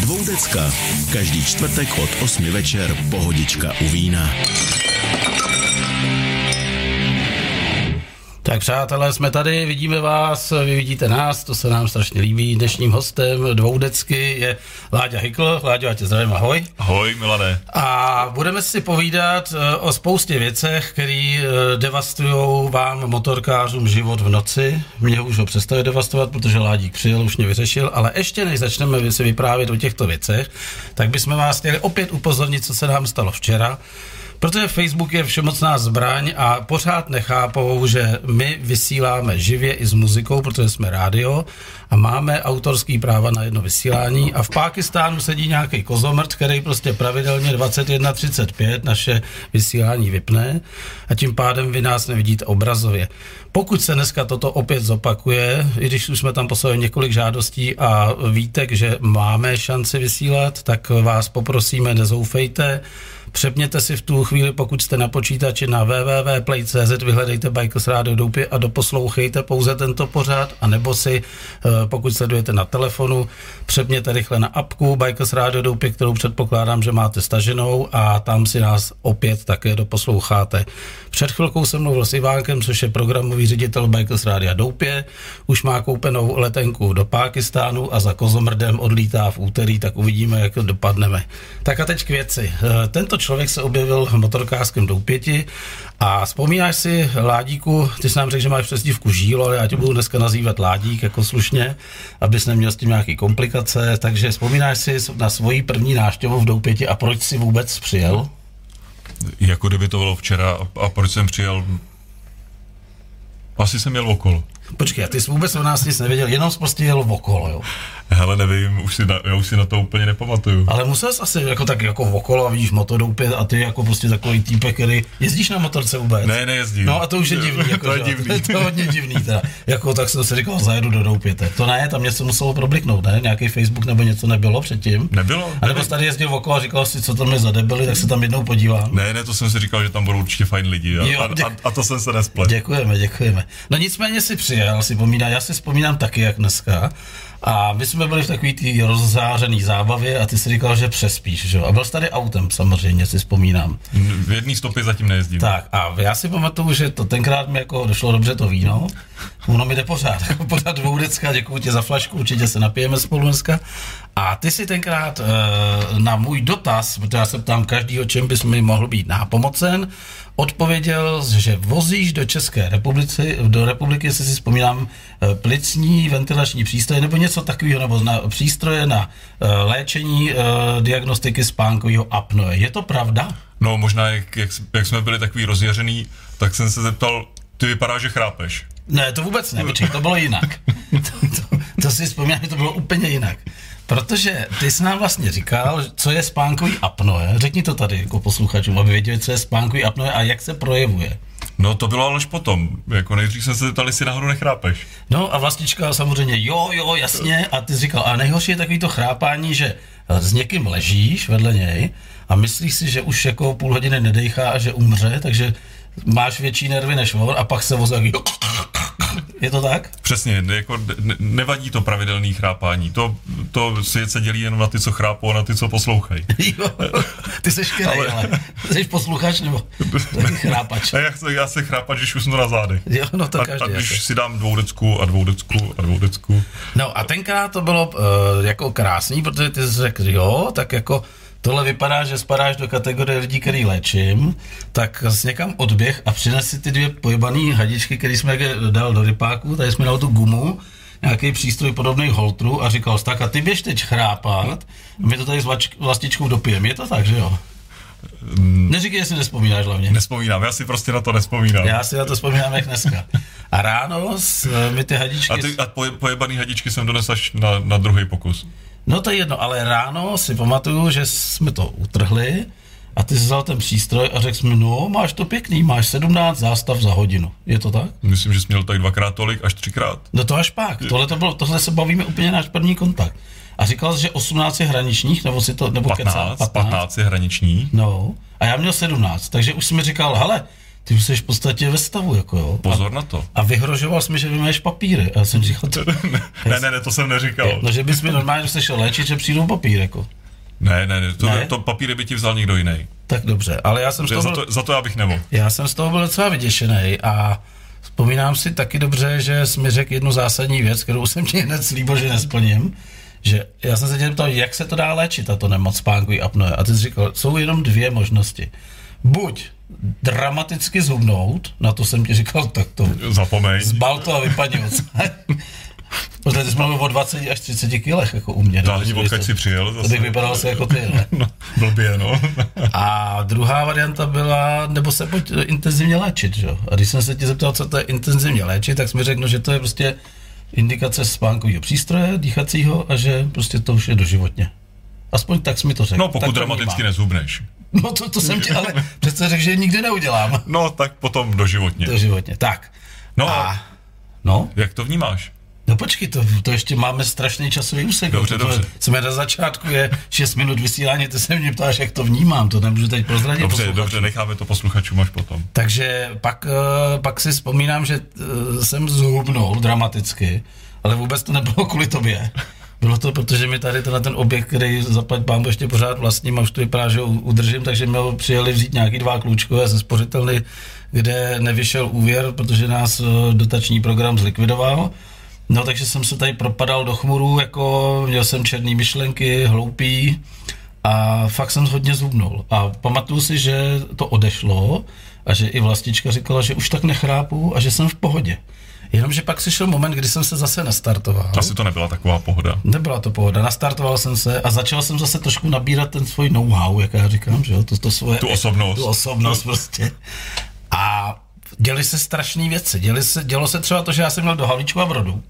Dvoudecka. Každý čtvrtek od 8 večer pohodička u vína. Tak přátelé, jsme tady, vidíme vás, vy vidíte nás, to se nám strašně líbí. Dnešním hostem dvoudecky je Láďa Hykl. Láďo, já tě zdravím, ahoj. Ahoj, Milane. A budeme si povídat eh, o spoustě věcech, které eh, devastují vám motorkářům život v noci. Mě už ho přestali devastovat, protože Ládík přijel, už mě vyřešil, ale ještě než začneme si vyprávět o těchto věcech, tak bychom vás chtěli opět upozornit, co se nám stalo včera. Protože Facebook je všemocná zbraň a pořád nechápou, že my vysíláme živě i s muzikou, protože jsme rádio a máme autorský práva na jedno vysílání a v Pákistánu sedí nějaký kozomrt, který prostě pravidelně 21.35 naše vysílání vypne a tím pádem vy nás nevidíte obrazově. Pokud se dneska toto opět zopakuje, i když už jsme tam poslali několik žádostí a víte, že máme šanci vysílat, tak vás poprosíme, nezoufejte, Přepněte si v tu chvíli, pokud jste na počítači na www.play.cz, vyhledejte Bikers Radio Doupě a doposlouchejte pouze tento pořád, anebo si, eh, pokud sledujete na telefonu, přepněte rychle na apku Bikers Radio Doupě, kterou předpokládám, že máte staženou a tam si nás opět také doposloucháte. Před chvilkou jsem mluvil s Ivánkem, což je programový ředitel Bikers Rádia Doupě. Už má koupenou letenku do Pákistánu a za kozomrdem odlítá v úterý, tak uvidíme, jak dopadneme. Tak a teď k věci. Eh, tento člověk se objevil v motorkářském Doupěti a vzpomínáš si, Ládíku, ty jsi nám řekl, že máš přezdívku Žílo, ale já tě budu dneska nazývat Ládík jako slušně, abys neměl s tím nějaký komplikace, takže vzpomínáš si na svoji první návštěvu v Doupěti a proč jsi vůbec přijel? Jako kdyby to bylo včera a proč jsem přijel? Asi jsem měl okolo. Počkej, ty jsi vůbec o nás nic nevěděl, jenom jsi prostě jel okolo, jo? Hele, nevím, už si na, já už si na to úplně nepamatuju. Ale musel jsi asi jako tak jako okolo a vidíš motodoupě a ty jako prostě takový týpek, který jezdíš na motorce vůbec? Ne, nejezdím. No a to už je divný. Jako, to je divný. To je to hodně divný teda. Jako tak jsem si říkal, zajedu do doupěte. To ne, tam něco muselo probliknout, ne? Nějaký Facebook nebo něco nebylo předtím? Nebylo. A nebo tady jezdil okolo a říkal si, co tam je za debily, tak se tam jednou podívám. Ne, ne, to jsem si říkal, že tam budou určitě fajn lidi a, Jo, a, dě- a, a to jsem se nesplet. Děkujeme, děkujeme. No nicméně si přijel, si pomíná, já si vzpomínám taky, jak dneska. A my jsme byli v takový té rozzářený zábavě a ty si říkal, že přespíš, že jo? A byl jsi tady autem samozřejmě, si vzpomínám. V jedné stopě zatím nejezdím. Tak a já si pamatuju, že to tenkrát mi jako došlo dobře to víno. Ono mi jde pořád, jako pořád dvoudecka, děkuji ti za flašku, určitě se napijeme spolu dneska. A ty si tenkrát e, na můj dotaz, protože já se ptám každýho, čem bys mi mohl být nápomocen, odpověděl, že vozíš do České republiky, do republiky, jestli si vzpomínám, eh, plicní ventilační přístroje nebo něco takového, nebo na přístroje na e, léčení diagnostiky spánkového apnoe. Je to pravda? No možná, jak, jak, jak jsme byli takový rozjeřený, tak jsem se zeptal, ty vypadá, že chrápeš. Ne, to vůbec ne, počkej, to bylo jinak. To, to, to si vzpomínám, že to bylo úplně jinak. Protože ty jsi nám vlastně říkal, co je spánkový apnoe. Řekni to tady jako posluchačům, aby věděli, co je spánkový apnoe a jak se projevuje. No to bylo ale až potom. Jako nejdřív jsem se zeptal, jestli náhodou nechrápeš. No a vlastička samozřejmě, jo, jo, jasně. A ty jsi říkal, a nejhorší je takový to chrápání, že s někým ležíš vedle něj a myslíš si, že už jako půl hodiny nedejchá a že umře, takže máš větší nervy než on a pak se vozí. Je to tak? Přesně, jako ne, nevadí to pravidelný chrápání. To, to svět se dělí jenom na ty, co chrápou a na ty, co poslouchají. Jo, ty jsi škerej, ale... ale jsi posluchač nebo taky chrápač? A já, chci, já se chrápat, když usnu na zádech. Jo, no to A, každý. a když jako. si dám dvoudecku a dvoudecku a dvoudecku. No a tenkrát to bylo uh, jako krásný, protože ty jsi řekl, jo, tak jako tohle vypadá, že spadáš do kategorie lidí, který léčím, tak jsi někam odběh a přines si ty dvě pojebaný hadičky, které jsme dal do rypáku, tady jsme dal tu gumu, nějaký přístroj podobný holtru a říkal jsi, tak a ty běž teď chrápat, a my to tady s vlastičkou dopijeme, je to tak, že jo? Neříkej, jestli nespomínáš hlavně. Nespomínám, já si prostě na to nespomínám. Já si na to vzpomínám jak dneska. A ráno s, mi ty hadičky... A, ty, a poje, pojebaný hadičky jsem donesl až na, na druhý pokus. No to je jedno, ale ráno si pamatuju, že jsme to utrhli a ty jsi vzal ten přístroj a řekl jsi mi, no máš to pěkný, máš 17 zástav za hodinu. Je to tak? Myslím, že jsi měl tak dvakrát tolik, až třikrát. No to až pak. Tohle, to bylo, tohle se bavíme úplně náš první kontakt. A říkal jsi, že 18 je hraničních, nebo si to, nebo 15, kecám? 15, 15 je hraniční. No, a já měl 17, takže už jsi mi říkal, hele, ty už jsi v podstatě ve stavu, jako jo. Pozor na to. A vyhrožoval jsi mi, že vymáš papíry. A já jsem říkal, to, Ne, ne, ne, to jsem neříkal. no, že bys mi normálně, se šel léčit, že přijdou papír, jako. Ne, ne, ne, to, Ne? to papíry by ti vzal někdo jiný. Tak dobře, ale já jsem z Že toho Za byl, to, za to já bych nemohl. já jsem z toho byl docela vyděšený a vzpomínám si taky dobře, že jsi mi řekl jednu zásadní věc, kterou jsem ti hned slíbil, že nesplním, že já jsem se tě ptal, jak se to dá léčit, tato nemoc spánkový apnoe. A ty jsi říkal, jsou jenom dvě možnosti. Buď dramaticky zhubnout, na to jsem ti říkal, tak to Zapomeň. zbal to a vypadni od Protože ty jsi mluvil o 20 až 30 kilech, jako u mě. Záleží, odkud jsi přijel To bych zase. vypadal asi jako ty, ne? No, blbě, no. A druhá varianta byla, nebo se pojď intenzivně léčit, že? jo? A když jsem se tě zeptal, co to je intenzivně léčit, tak jsi mi řekl, že to je prostě indikace spánkového přístroje, dýchacího a že prostě to už je doživotně. Aspoň tak jsi mi to řekl. No, Tak pokud to dramaticky nezhubneš. No to, to jsem ti ale přece řekl, že nikdy neudělám. No, tak potom doživotně. Doživotně. Tak. No A, no, jak to vnímáš? no počkej, to, to ještě máme strašný časový úsek. Dobře, to, dobře. Jsme na začátku, je 6 minut vysílání, ty se mě ptáš, jak to vnímám, to nemůžu teď prozradit. Dobře, posluchačům. dobře, necháme to posluchačům až potom. Takže pak, eh, pak si vzpomínám, že eh, jsem zhubnul dramaticky, ale vůbec to nebylo kvůli tobě. Bylo to, protože mi tady tenhle ten objekt, který zaplať pán ještě pořád vlastním a už to vypadá, že udržím, takže mi ho přijeli vzít nějaký dva klůčkové ze spořitelny, kde nevyšel úvěr, protože nás eh, dotační program zlikvidoval. No takže jsem se tady propadal do chmurů, jako měl jsem černé myšlenky, hloupý a fakt jsem hodně zhubnul. A pamatuju si, že to odešlo a že i vlastička říkala, že už tak nechrápu a že jsem v pohodě. Jenomže pak přišel moment, kdy jsem se zase nastartoval. Asi to nebyla taková pohoda. Nebyla to pohoda, nastartoval jsem se a začal jsem zase trošku nabírat ten svůj know-how, jak já říkám, že jo, to, to svoje... Tu osobnost. Tu osobnost prostě. A děli se strašné věci. Děli se, dělo se třeba to, že já jsem měl do Havlíčku a Brodu.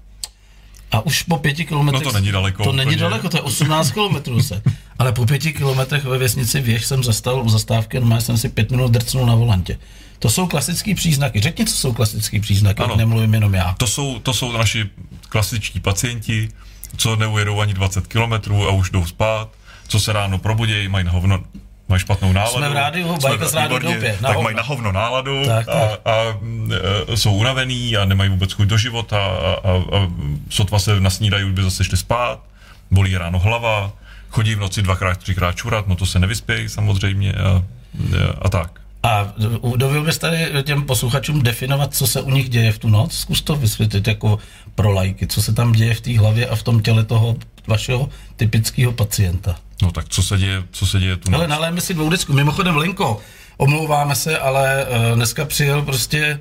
A už po pěti kilometrech... No to není daleko To není daleko, to je 18 kilometrů se. Ale po pěti kilometrech ve vesnici Věž jsem zastavil u zastávky a normálně jsem si pět minut drcnul na volantě. To jsou klasické příznaky. Řekni, co jsou klasické příznaky, Ano. nemluvím jenom já. To jsou, to jsou naši klasičtí pacienti, co neujedou ani 20 kilometrů a už jdou spát, co se ráno probudějí, mají na hovno, mají špatnou náladu. Jsme v rádiu, Jsme Bajka z rádiu výborně, Doupě, Tak hovno. mají na hovno náladu Tak, a, tak. a, mm, e, jsou unavený a nemají vůbec chuť do života a, a, a sotva se nasnídají, už by zase šli spát, bolí ráno hlava, chodí v noci dvakrát, třikrát čurat, no to se nevyspějí samozřejmě a, a tak. A dovil bys tady těm posluchačům definovat, co se u nich děje v tu noc? Zkus to vysvětlit jako pro lajky, co se tam děje v té hlavě a v tom těle toho vašeho typického pacienta. No tak co se děje, co se děje tu Ale naléme si dvoudecku. Mimochodem, Linko, omlouváme se, ale uh, dneska přijel prostě,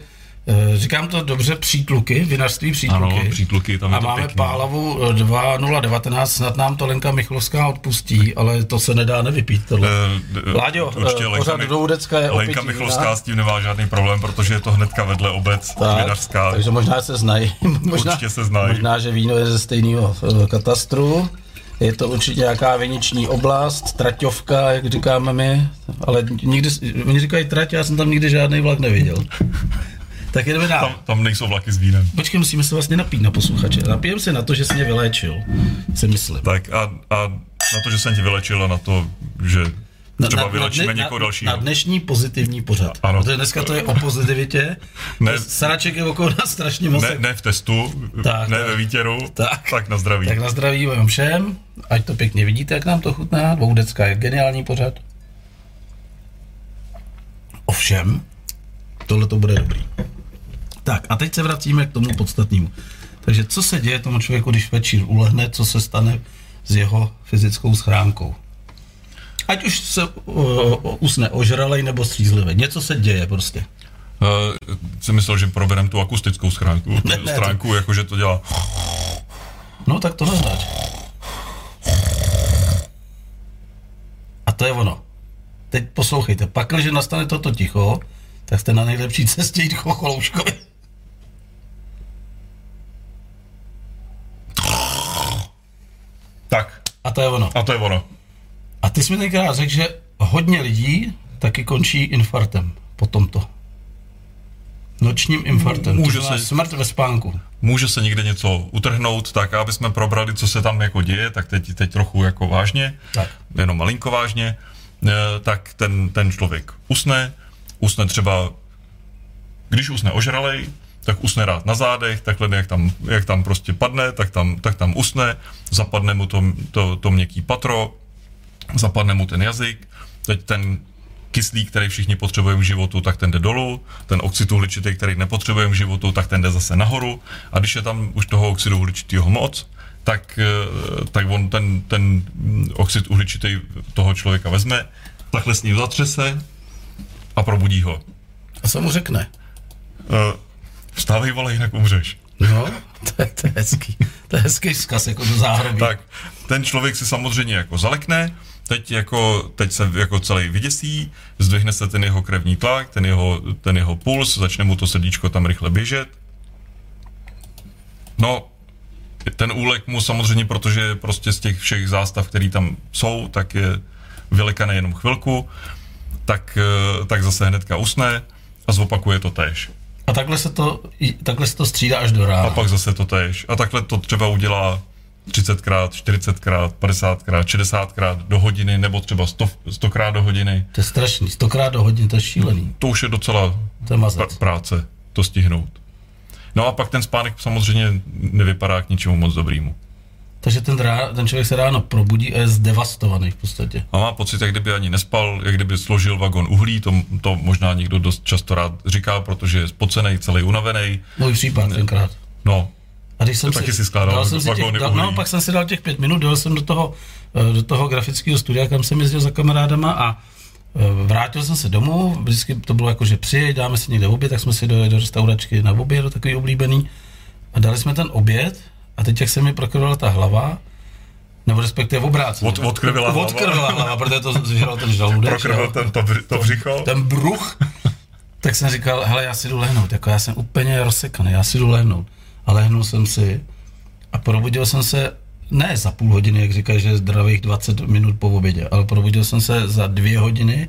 říkám to dobře, přítluky, vinařství přítluky. Ano, přítluky, tam je a to máme pěkný. pálavu eh, 2019, snad nám to Lenka Michlovská odpustí, ale to se nedá nevypít. Tohle. Eh, d- Láďo, určitě eh, Lenka pořád Mi- dvoudecka je Lenka Michlovská s tím nemá žádný problém, protože je to hnedka vedle obec vinařská. takže možná se znají. možná, Určitě se znají. Možná, že víno je ze stejného katastru. Je to určitě nějaká viniční oblast, traťovka, jak říkáme my, ale nikdy, oni říkají trať, já jsem tam nikdy žádný vlak neviděl. tak jdeme dál. Tam, tam nejsou vlaky s vínem. Počkej, musíme se vlastně napít na posluchače. Napijem se na to, že jsi mě vyléčil, si myslím. Tak a, a na to, že jsem ti vylečil a na to, že třeba vylečíme dne- někoho na, dalšího. na dnešní pozitivní pořad. Ano. Protože dneska to je o pozitivitě. Ne. Saraček je okolo nás strašně moc. Ne, ne v testu, Tak, ne tak. ve výtěru, Tak. tak na zdraví. Tak na zdraví vám všem, ať to pěkně vidíte, jak nám to chutná. Dvoudecka je geniální pořad. Ovšem, tohle to bude dobrý. Tak a teď se vracíme k tomu podstatnému. Takže co se děje tomu člověku, když večír ulehne, co se stane s jeho fyzickou schránkou? Ať už se uh, usne ožralej nebo střízlivý. Něco se děje prostě. Uh, jsem myslel, že proberem tu akustickou schránku, Ne, ne, stránku, jakože to dělá. No tak to neznáš. A to je ono. Teď poslouchejte, pak, když nastane toto ticho, tak jste na nejlepší cestě jít chocholouškovi. Tak, A to je ono. a to je ono. A ty jsi mi tenkrát řekl, že hodně lidí taky končí infarktem po tomto. Nočním infarktem. Může se- smrt ve spánku. Může se někde něco utrhnout, tak aby jsme probrali, co se tam jako děje, tak teď, teď trochu jako vážně, Tak. jenom malinko vážně, eh, tak ten, ten člověk usne, usne třeba když usne ožralej, tak usne rád na zádech, takhle jak tam, jak tam prostě padne, tak tam, tak tam usne, zapadne mu to, to, to měkký patro, zapadne mu ten jazyk, teď ten kyslík, který všichni potřebujeme v životu, tak ten jde dolů, ten oxid uhličitý, který nepotřebujeme v životu, tak ten jde zase nahoru a když je tam už toho oxidu uhličitého moc, tak, eh, tak on ten, ten oxid uhličitý toho člověka vezme, takhle s ním zatřese a probudí ho. A co mu řekne? Uh, vstávej, vole, jinak umřeš. No, to je, to je hezký. To je hezký vzkaz jako do záhrobí. Tak, ten člověk si samozřejmě jako zalekne, teď, jako, teď se jako celý vyděsí, zdvihne se ten jeho krevní tlak, ten jeho, ten jeho puls, začne mu to srdíčko tam rychle běžet. No, ten úlek mu samozřejmě, protože prostě z těch všech zástav, které tam jsou, tak je vylekaný jenom chvilku, tak, eh, tak zase hnedka usne a zopakuje to tež. A takhle se to, takhle se to střídá až do rána. A pak zase to tež. A takhle to třeba udělá 30krát, 40krát, 50krát, 60krát do hodiny, nebo třeba 100, 100krát do hodiny. To je strašný, 100krát do hodiny, to je šílený. To už je docela to je pr- práce, to stihnout. No a pak ten spánek samozřejmě nevypadá k ničemu moc dobrýmu. Takže ten, rá, ten člověk se ráno probudí a je zdevastovaný v podstatě. A má pocit, jak kdyby ani nespal, jak kdyby složil vagon uhlí, to, to možná někdo dost často rád říká, protože je spocený, celý unavený. Můj případ tenkrát. No, a když jsem to si, taky si skládal dal jsem si těch, dal, No, pak jsem si dal těch pět minut, dal jsem do toho, eh, do toho grafického studia, kam jsem jezdil za kamarádama a eh, vrátil jsem se domů, vždycky to bylo jako, že přijeď, dáme si někde oběd, tak jsme si dojeli do restauračky na oběd, do takový oblíbený a dali jsme ten oběd a teď, jak se mi prokrvila ta hlava, nebo respektive obráceně. Od, odkrvila hlava. Odkrvila hlava, protože to zvěral ten žaludek. Prokrvil ten, to, to břicho. Ten bruch. tak jsem říkal, hele, já si jdu lehnout, jako já jsem úplně rozsekaný, já si jdu lehnout. A lehnul jsem si a probudil jsem se ne za půl hodiny, jak říkají, že zdravých 20 minut po obědě, ale probudil jsem se za dvě hodiny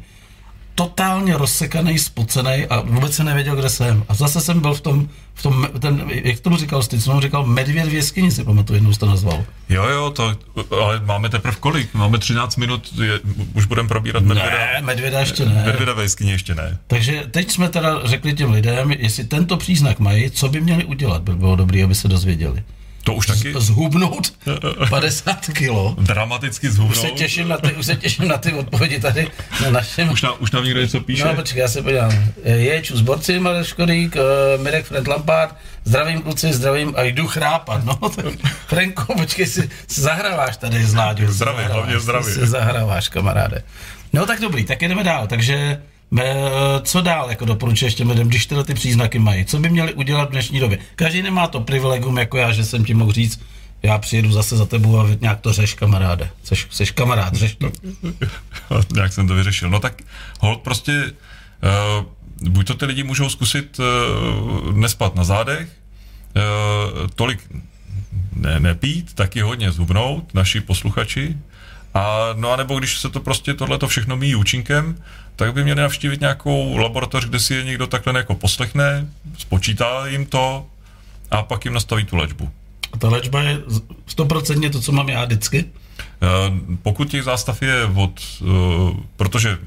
totálně rozsekaný, spocený a vůbec se nevěděl, kde jsem. A zase jsem byl v tom, v tom ten, jak tomu říkal ty, co říkal, medvěd v jeskyni, si pamatuju, jednou jsi to nazval. Jo, jo, to, ale máme teprve kolik? Máme 13 minut, je, už budeme probírat medvěda. Ne, medvěda ještě ne. Medvěda v jeskyni ještě ne. Takže teď jsme teda řekli těm lidem, jestli tento příznak mají, co by měli udělat, by bylo dobré, aby se dozvěděli. To už taky? Zhubnout 50 kilo. Dramaticky zhubnout. Už se těším na ty, už se těším na ty odpovědi tady na našem. Už, na, už nám někdo něco píše? No počkej, já se podívám. Ječ, z Borci, Marek Škodík, uh, Mirek Fred Lampard, zdravím kluci, zdravím a jdu chrápat. No, tak, Frenko, počkej, si, si zahráváš tady s Láďou. Zdraví, hlavně zdraví. Si zahráváš, kamaráde. No tak dobrý, tak jdeme dál. Takže co dál jako doporučuješ těm lidem, když tyhle ty příznaky mají? Co by měli udělat v dnešní době? Každý nemá to privilegium jako já, že jsem ti mohl říct, já přijedu zase za tebou a nějak to řeš, kamaráde. Seš, seš kamarád, řeš to. nějak jsem to vyřešil. No tak hold prostě, uh, buď to ty lidi můžou zkusit uh, nespat na zádech, uh, tolik ne, nepít, taky hodně zhubnout, naši posluchači, a no a nebo když se to prostě tohle to všechno míjí účinkem, tak by měli navštívit nějakou laboratoř, kde si je někdo takhle jako poslechne, spočítá jim to a pak jim nastaví tu léčbu. A ta léčba je stoprocentně to, co mám já vždycky? Uh, pokud těch zástav je od, uh, protože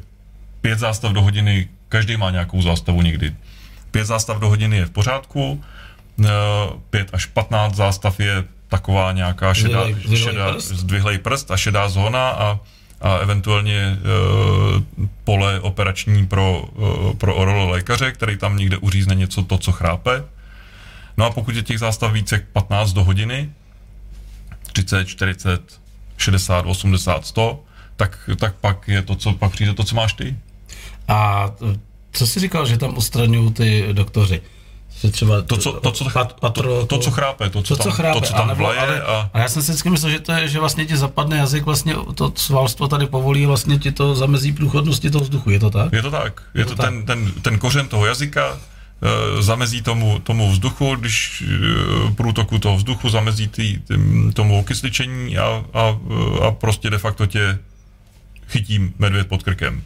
pět zástav do hodiny, každý má nějakou zástavu někdy. Pět zástav do hodiny je v pořádku, uh, pět až patnáct zástav je taková nějaká šedá, zdvihlej, šedá, prst. zdvihlej prst a šedá zóna a, a eventuálně e, pole operační pro, e, pro orolo lékaře, který tam někde uřízne něco to, co chrápe. No a pokud je těch zástav více jak 15 do hodiny, 30, 40, 60, 80, 100, tak, tak pak je to, co pak přijde to, co máš ty. A co jsi říkal, že tam ustraňují ty doktoři? Že třeba to, co, to, co, pat, patro, to, to, co chrápe, to, co, to, co tam, chrápe, to, co tam nebo, vlaje. Ale, a... a já jsem si vždycky myslel, že, to je, že vlastně ti zapadne jazyk, vlastně to svalstvo tady povolí, vlastně ti to zamezí průchodnosti toho vzduchu, je to tak? Je to tak, je, je to, to tak. Ten, ten, ten kořen toho jazyka, uh, zamezí tomu, tomu vzduchu, když uh, průtoku toho vzduchu zamezí tý, tý, tomu okysličení a, a, a prostě de facto tě chytí medvěd pod krkem.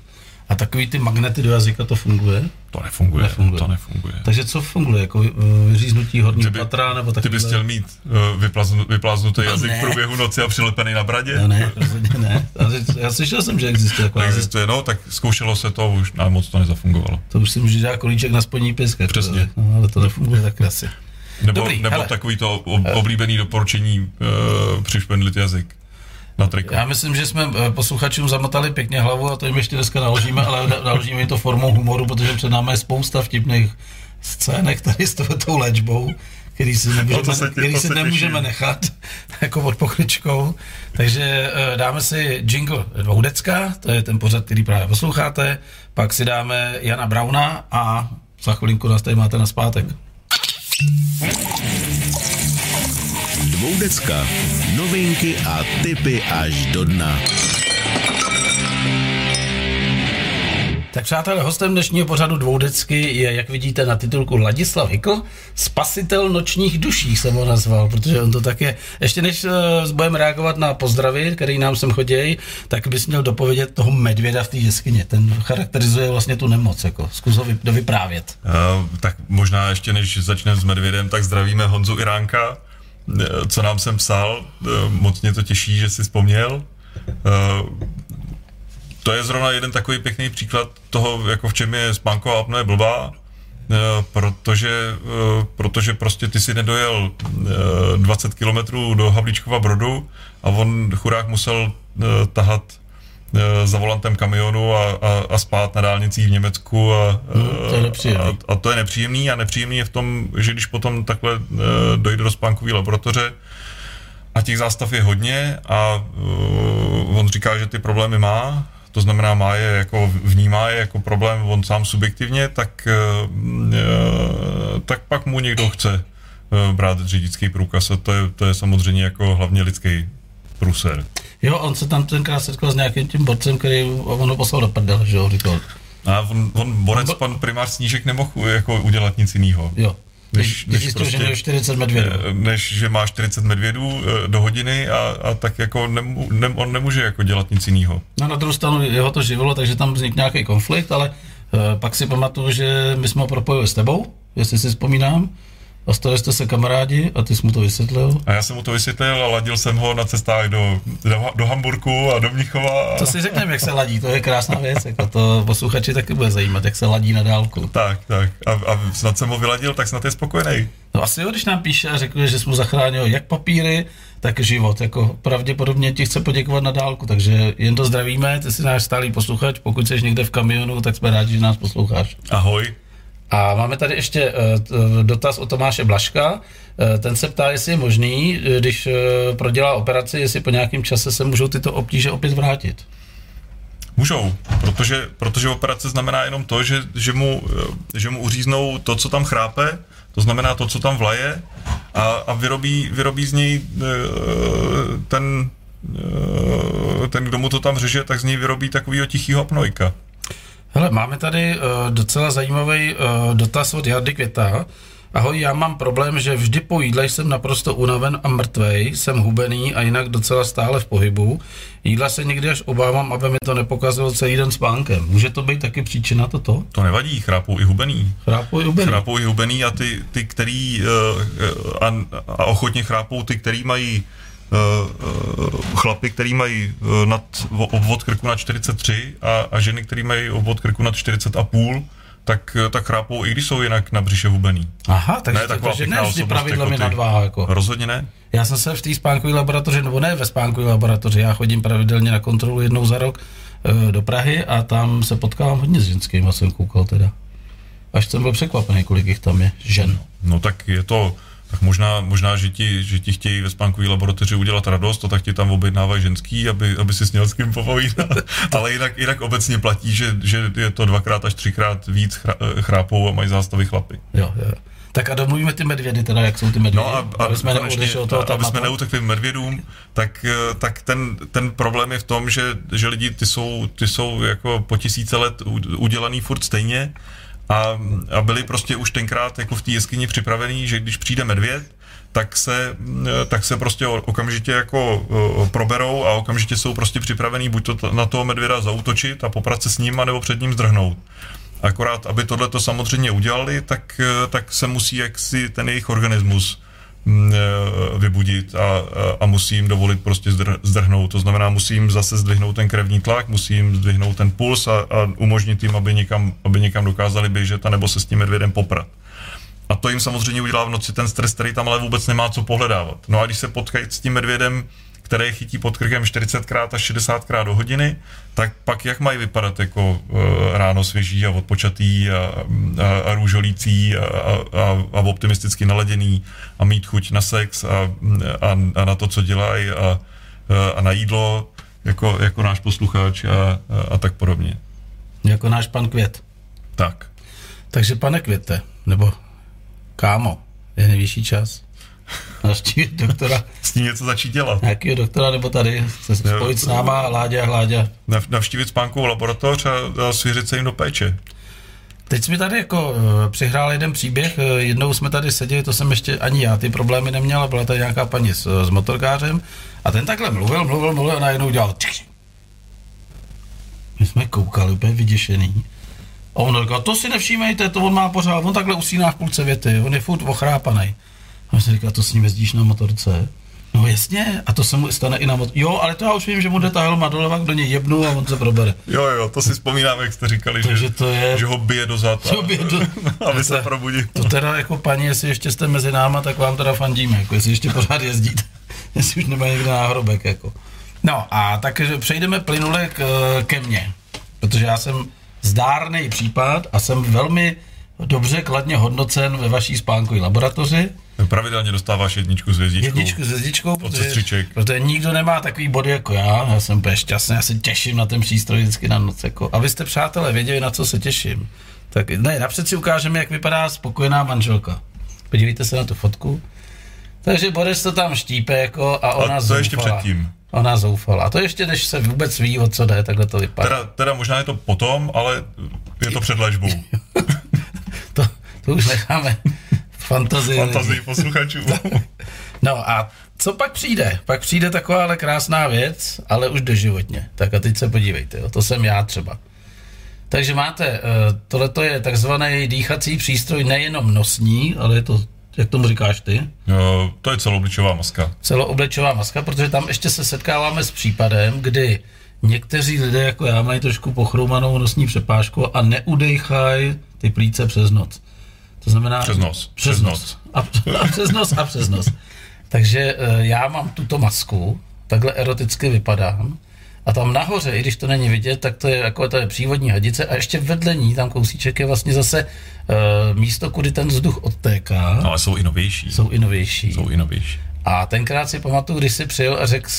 A takový ty magnety do jazyka to funguje? To nefunguje, Nefunguje. to nefunguje. Takže co funguje? Jako eh, vyříznutí horního Ty by- patra nebo Ty takový? bys chtěl mít uh, vyplaznu, vypláznutý jazyk ne. v průběhu noci a přilepený na bradě? No ne, rozhodně ne. Já slyšel jsem, že existuje taková věc. Neexistuje, no, tak zkoušelo se to už, ale moc to nezafungovalo. To už si může dát kolíček na spodní pisk. jako, Přesně. No, ale to nefunguje tak asi. Nebo, Dobrý, nebo hele. takový to ob- oblíbený doporučení uh, přišpendlit jazyk na triko. Já myslím, že jsme eh, posluchačům zamotali pěkně hlavu a to jim ještě dneska naložíme, ale na- naložíme jim to formou humoru, protože před námi je spousta vtipných scének tady s tou- léčbou, který si nemůžeme, No, se tě- který si nemůžeme nechat jako pod pokličkou. Takže eh, dáme si jingle dvoudecka, to je ten pořad, který právě posloucháte, pak si dáme Jana Brauna a za chvilinku nás tady máte na zpátek. Dvoudecka. Novinky a tipy až do dna. Tak přátelé, hostem dnešního pořadu dvoudecky je, jak vidíte na titulku, Ladislav Hikl, spasitel nočních duší jsem ho nazval, protože on to tak je. Ještě než uh, budeme reagovat na pozdravy, který nám sem chodí, tak bys měl dopovědět toho medvěda v té jeskyně. Ten charakterizuje vlastně tu nemoc, jako zkus ho vy, dovyprávět. Uh, tak možná ještě než začneme s Medvědem, tak zdravíme Honzu Iránka, eh, co nám sem psal. Eh, Moc mě to těší, že si vzpomněl. Eh, To je zrovna jeden takový pěkný příklad toho, jako v čem je spánková apnoe blbá, eh, protože, eh, protože prostě ty si nedojel eh, 20 kilometrů do Havlíčkova Brodu a on chudák musel eh, tahat eh, za volantem kamionu a, a, a spát na dálnicích v Německu a, to je nepříjemný. a, a to je nepříjemný a nepříjemný je v tom, že když potom takhle eh, dojde do spánkové laboratoře a těch zástav je hodně a uh, on říká, že ty problémy má, to znamená má je jako vnímá je jako problém on sám subjektivně, tak, uh, uh, tak pak mu někdo chce uh, brát řidičský průkaz a to je, to je samozřejmě jako hlavně lidský průser. Jo, on se tam tenkrát setkal s nějakým tím borcem, který on ho poslal do prdele, že jo, říkal. A on, on borec, pan primář Snížek nemohl jako udělat nic jiného. Jo. Než- Když, než zjistil, prostě- že měl 40 medvědů. Eh, než že má 40 medvědů eh, do hodiny a, a tak jako nemu, ne, on nemůže jako dělat nic jiného. No na druhou stranu jeho to živilo, takže tam vznikl nějaký konflikt, ale uh, pak si pamatuju, že my jsme ho propojili s tebou, jestli si vzpomínám. A stali jste se kamarádi a ty jsi mu to vysvětlil. A já jsem mu to vysvětlil a ladil jsem ho na cestách do, do, do Hamburku a do Mnichova. A, To si řekneme, jak se ladí, to je krásná věc, jako to posluchači taky bude zajímat, jak se ladí na dálku. tak, tak. A, a snad jsem ho vyladil, tak snad je spokojený. No asi jo, když nám píše a řekl, že jsi mu zachránil jak papíry, tak život, jako pravděpodobně ti chce poděkovat na dálku, takže jen to zdravíme, ty jsi náš stálý posluchač, pokud jsi někde v kamionu, tak jsme rádi, že nás posloucháš. Ahoj. A máme tady ještě uh, dotaz od Tomáše Blaška. Uh, ten se ptá, jestli je možný, eh, když prodělá operaci, jestli po nějakém čase se můžou tyto obtíže opět vrátit. Můžou, protože, protože operace znamená jenom to, že, že, mu, eh, že mu uříznou to, co tam chrápe, to znamená to, co tam vlaje a, a vyrobí, vyrobí z něj eh, ten, eh, ten, kdo mu to tam řeže, tak z něj vyrobí takovýho tichýho apnojka. Hele, máme tady uh, docela zajímavý uh, dotaz od Jardy Květa. Ahoj, já mám problém, že vždy po jídle jsem naprosto unaven a mrtvej, jsem hubený a jinak docela stále v pohybu. Jídla se někdy až obávám, aby mi to nepokazilo celý den spánkem. Může to být taky příčina toto? To nevadí, chrápou i hubený. Chrápu i hubený. Chrápou i hubený a ty, ty který uh, a, a ochotně chrápou ty, který mají chlapy, který mají uh, nad, obvod krku na 43 a, a ženy, který mají obvod krku nad 40 a půl, tak, eh, tak chrápou, i když jsou jinak na břiše hubený. Aha, takže, Ne, taková takže ne vždy pravidlem jako je nadváha. Jako. Rozhodně ne. Já jsem se v té spánkové laboratoři, nebo ne ve spánkové laboratoři, já chodím pravidelně na kontrolu jednou za rok eh, do Prahy a tam se potkávám hodně s ženskými, jsem koukal teda. Až jsem byl překvapený, kolik jich tam je žen. No tak je to, tak možná, možná že, ti, že ti chtějí ve spánkové laboratoři udělat radost, to tak ti tam objednávají ženský, aby, aby si směl s kým popovídat. Ale jinak, jinak obecně platí, že, že je to dvakrát až třikrát víc chra, chrápou a mají zástavy chlapy. Jo, jo. Tak a domluvíme ty medvědy teda, jak jsou ty medvědy, No a, a aby jsme konečně, od toho aby jsme neutekli medvědům, tak, eh, tak ten, ten problém je v tom, že, že lidi ty jsou, ty jsou jako po tisíce let udělaný furt stejně a, a byli prostě už tenkrát jako v té jeskyni připravený, že když přijde medvěd, tak se, tak se prostě okamžitě jako proberou a okamžitě jsou prostě připravený buď to na toho medvěda zautočit a poprat se s ním, nebo před ním zdrhnout. Akorát, aby tohle to samozřejmě udělali, tak, tak se musí jaksi ten jejich organismus vybudit a, a musí jim dovolit prostě zdrhnout. To znamená, musí jim zase zdvihnout ten krevní tlak, musí jim zdvihnout ten puls a, a umožnit jim, aby někam, aby někam dokázali běžet a nebo se s tím medvědem poprat. A to jim samozřejmě udělá v noci ten stres, který tam ale vůbec nemá co pohledávat. No a když se potkají s tím medvědem, který chytí pod krkem 40krát až 60krát do hodiny, tak pak jak mají vypadat jako uh, ráno svěží a odpočatý a, a, a růžolící a, a, a optimisticky naladěný a mít chuť na sex a, a, a na to, co dělají a, a na jídlo, jako, jako náš posluchač a, a, a tak podobně. Jako náš pan Květ. Tak. Takže pane Květe, nebo kámo, je nejvyšší čas navštívit doktora. S tím něco začít dělat. Nějakého doktora, nebo tady se spojit s náma, Láďa, Hláďa. Navštívit spánkovou laboratoř a, a svěřit se jim do péče. Teď jsme tady jako uh, přihrál jeden příběh, uh, jednou jsme tady seděli, to jsem ještě ani já ty problémy neměl, byla tady nějaká paní s, s motorkářem a ten takhle mluvil, mluvil, mluvil a najednou dělal My jsme koukali úplně vyděšený. A on říkal, to si nevšímejte, to on má pořád, on takhle usíná v půlce věty, on je furt ochrápaný. A jsem říkal, to s ním jezdíš na motorce? No jasně, a to se mu stane i na motorce. Jo, ale to já už vím, že mu jde ta helma doleva, kdo něj jebnu a on se probere. Jo, jo, to si vzpomínám, jak jste říkali, to, že, to je, že ho bije do zad, a, bije do, aby se probudil. To teda jako paní, jestli ještě jste mezi náma, tak vám teda fandíme, jako jestli ještě pořád jezdíte, jestli už nemá někde náhrobek, jako. No a tak přejdeme plynule k, ke mně, protože já jsem zdárný případ a jsem velmi dobře kladně hodnocen ve vaší spánkové laboratoři. Pravidelně dostáváš jedničku s hvězdičkou. Jedničku s hvězdičkou, protože, protože nikdo nemá takový body jako já. Já jsem úplně šťastný, já se těším na ten přístroj vždycky na noc. Jako. A vy jste, přátelé, věděli, na co se těším. Tak ne, napřed si ukážeme, jak vypadá spokojená manželka. Podívejte se na tu fotku. Takže Boris to tam štípe jako a ona a to zoufala. ještě předtím. Ona zoufala. A to ještě, než se vůbec ví, o co jde, takhle to vypadá. Teda, teda možná je to potom, ale je to před léčbou. to, už necháme fantazii. Fantazii posluchačů. no a co pak přijde? Pak přijde taková ale krásná věc, ale už doživotně. Tak a teď se podívejte, jo, to jsem já třeba. Takže máte, eh, tohle je takzvaný dýchací přístroj nejenom nosní, ale je to jak tomu říkáš ty? No, to je celoobličová maska. Celoobličová maska, protože tam ještě se setkáváme s případem, kdy někteří lidé jako já mají trošku pochroumanou nosní přepážku a neudejchají ty plíce přes noc. To znamená... Přes nos. Přes, nos. A, a přes nos a přes nos. Takže uh, já mám tuto masku, takhle eroticky vypadám a tam nahoře, i když to není vidět, tak to je jako to je přívodní hadice a ještě vedle ní, tam kousíček je vlastně zase uh, místo, kudy ten vzduch odtéká. No, ale jsou i novější. Jsou i novější. Jsou i novější. A tenkrát si pamatuju, když si přijel a řekl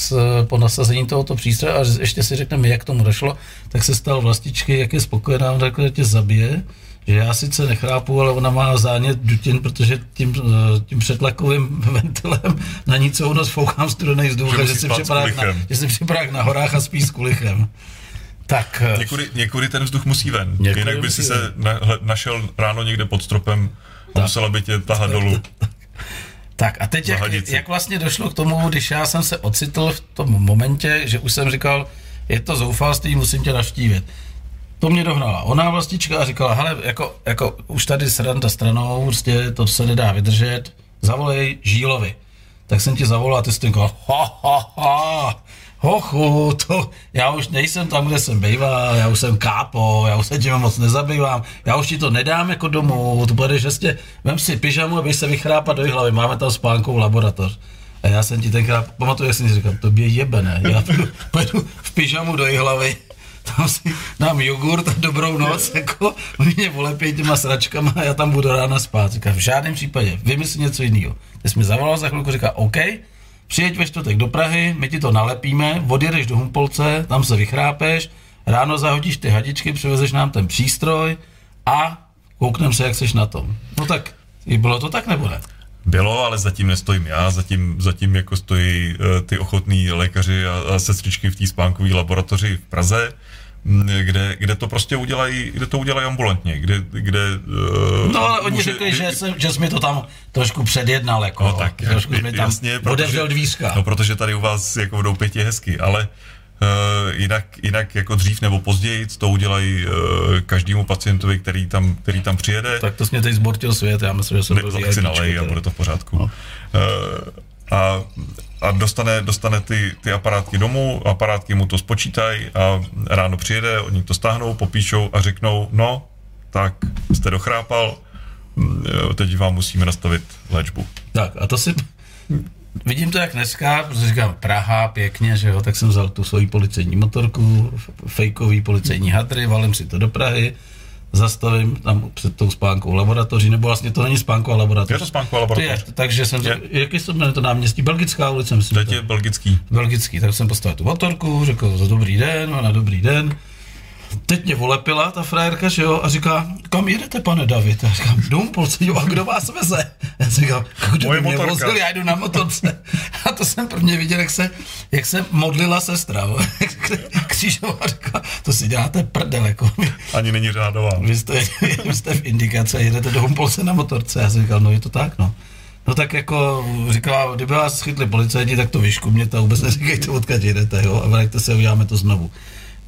po nasazení tohoto přístroje a ještě si řekneme, jak tomu došlo, tak se stal vlastičky, jak je spokojená, on řekl, že tě zabije že já sice nechrápu, ale ona má zánět dutin, protože tím, eh, tím přetlakovým ventilem na ní celou noc foukám studený vzduch, že, že, si připadá na, že si připadá na horách a spí s kulichem. Tak, eh, někudy, někudy ten vzduch musí ven, jinak by si se na, našel ráno někde pod stropem a musela by tě tahat dolů. Tak. A teď jak, jak vlastně došlo k tomu, když já jsem se ocitl v tom momentě, že už jsem říkal, je to zoufalství, musím tě navštívit to mě dohnala. Ona vlastička a říkala, hele, jako, jako už tady sranda stranou, prostě to se nedá vydržet, zavolej Žílovi. Tak jsem ti zavolal a ty jsi říkal, ha, ha, ha, hochu, to, já už nejsem tam, kde jsem býval, já už jsem kápo, já už se tím moc nezabývám, já už ti to nedám jako domů, to bude že vem si pyžamu, abych se vychrápat do hlavy, máme tam spánkovou laboratoř. A já jsem ti tenkrát, pamatuju, jak jsem ti říkal, tobě jebené, já půjdu v pyžamu do hlavy tam si dám jogurt a dobrou noc, jako mě volepějí těma sračkama a já tam budu rána spát. Říká, v žádném případě, vymysli něco jiného. Ty mi zavolal za chvilku, říká, OK, přijeď ve čtvrtek do Prahy, my ti to nalepíme, odjedeš do Humpolce, tam se vychrápeš, ráno zahodíš ty hadičky, přivezeš nám ten přístroj a koukneme se, jak jsi na tom. No tak, bylo to tak nebo ne? Bylo, ale zatím nestojím já, zatím, zatím jako stojí uh, ty ochotní lékaři a, a sestřičky v té spánkové laboratoři v Praze kde, kde to prostě udělají, kde to udělají ambulantně, kde, kde uh, No ale oni řekli, že, jsem, že jsi mi to tam trošku předjednal, jako, No tak, trošku jsi mi tam jasně, otevřel dvířka. No protože tady u vás jako v Doupěti je hezky, ale Uh, jinak, jinak jako dřív nebo později to udělají uh, každému pacientovi, který tam, který tam přijede. Tak to jsi mě teď zbortil svět, já myslím, že jsem Ne, byl tak si nalej a bude to v pořádku. No. Uh, a, a dostane, dostane ty, ty aparátky domů, aparátky mu to spočítají a ráno přijede, oni to stáhnou, popíšou a řeknou, no, tak jste dochrápal, mm, teď vám musíme nastavit léčbu. Tak a to si... Vidím to jak dneska, protože říkám Praha, pěkně, že jo, tak jsem vzal tu svoji policejní motorku, fejkový policejní hadry, valím si to do Prahy, zastavím tam před tou spánkou laboratoří, nebo vlastně to není spánková laboratoř. Je to spánková To laboratoř. je, takže jsem, Je. jaký se jmenuje to náměstí, Belgická ulice, myslím. Teď to je belgický. belgický, tak jsem postavil tu motorku, řekl za dobrý den, ona dobrý den. Teď mě volepila ta frajerka, že jo, a říká, kam jedete, pane David? A říkám, do Humpolce, jo, a kdo vás veze? Já jsem říkal, kdo Moje mě motorka. vozil, já jdu na motorce. A to jsem prvně viděl, jak se, jak se modlila sestra, křížová, říká, to si děláte prdel, jako Ani není řádová. vy, jste, vy jste v indikaci a jedete do Humpolce na motorce. Já jsem říkal, no je to tak, no. No tak jako říkala, kdyby vás chytli policajti, tak to vyškumněte a vůbec neříkejte, odkud jedete, jo, a vraťte se, uděláme to znovu.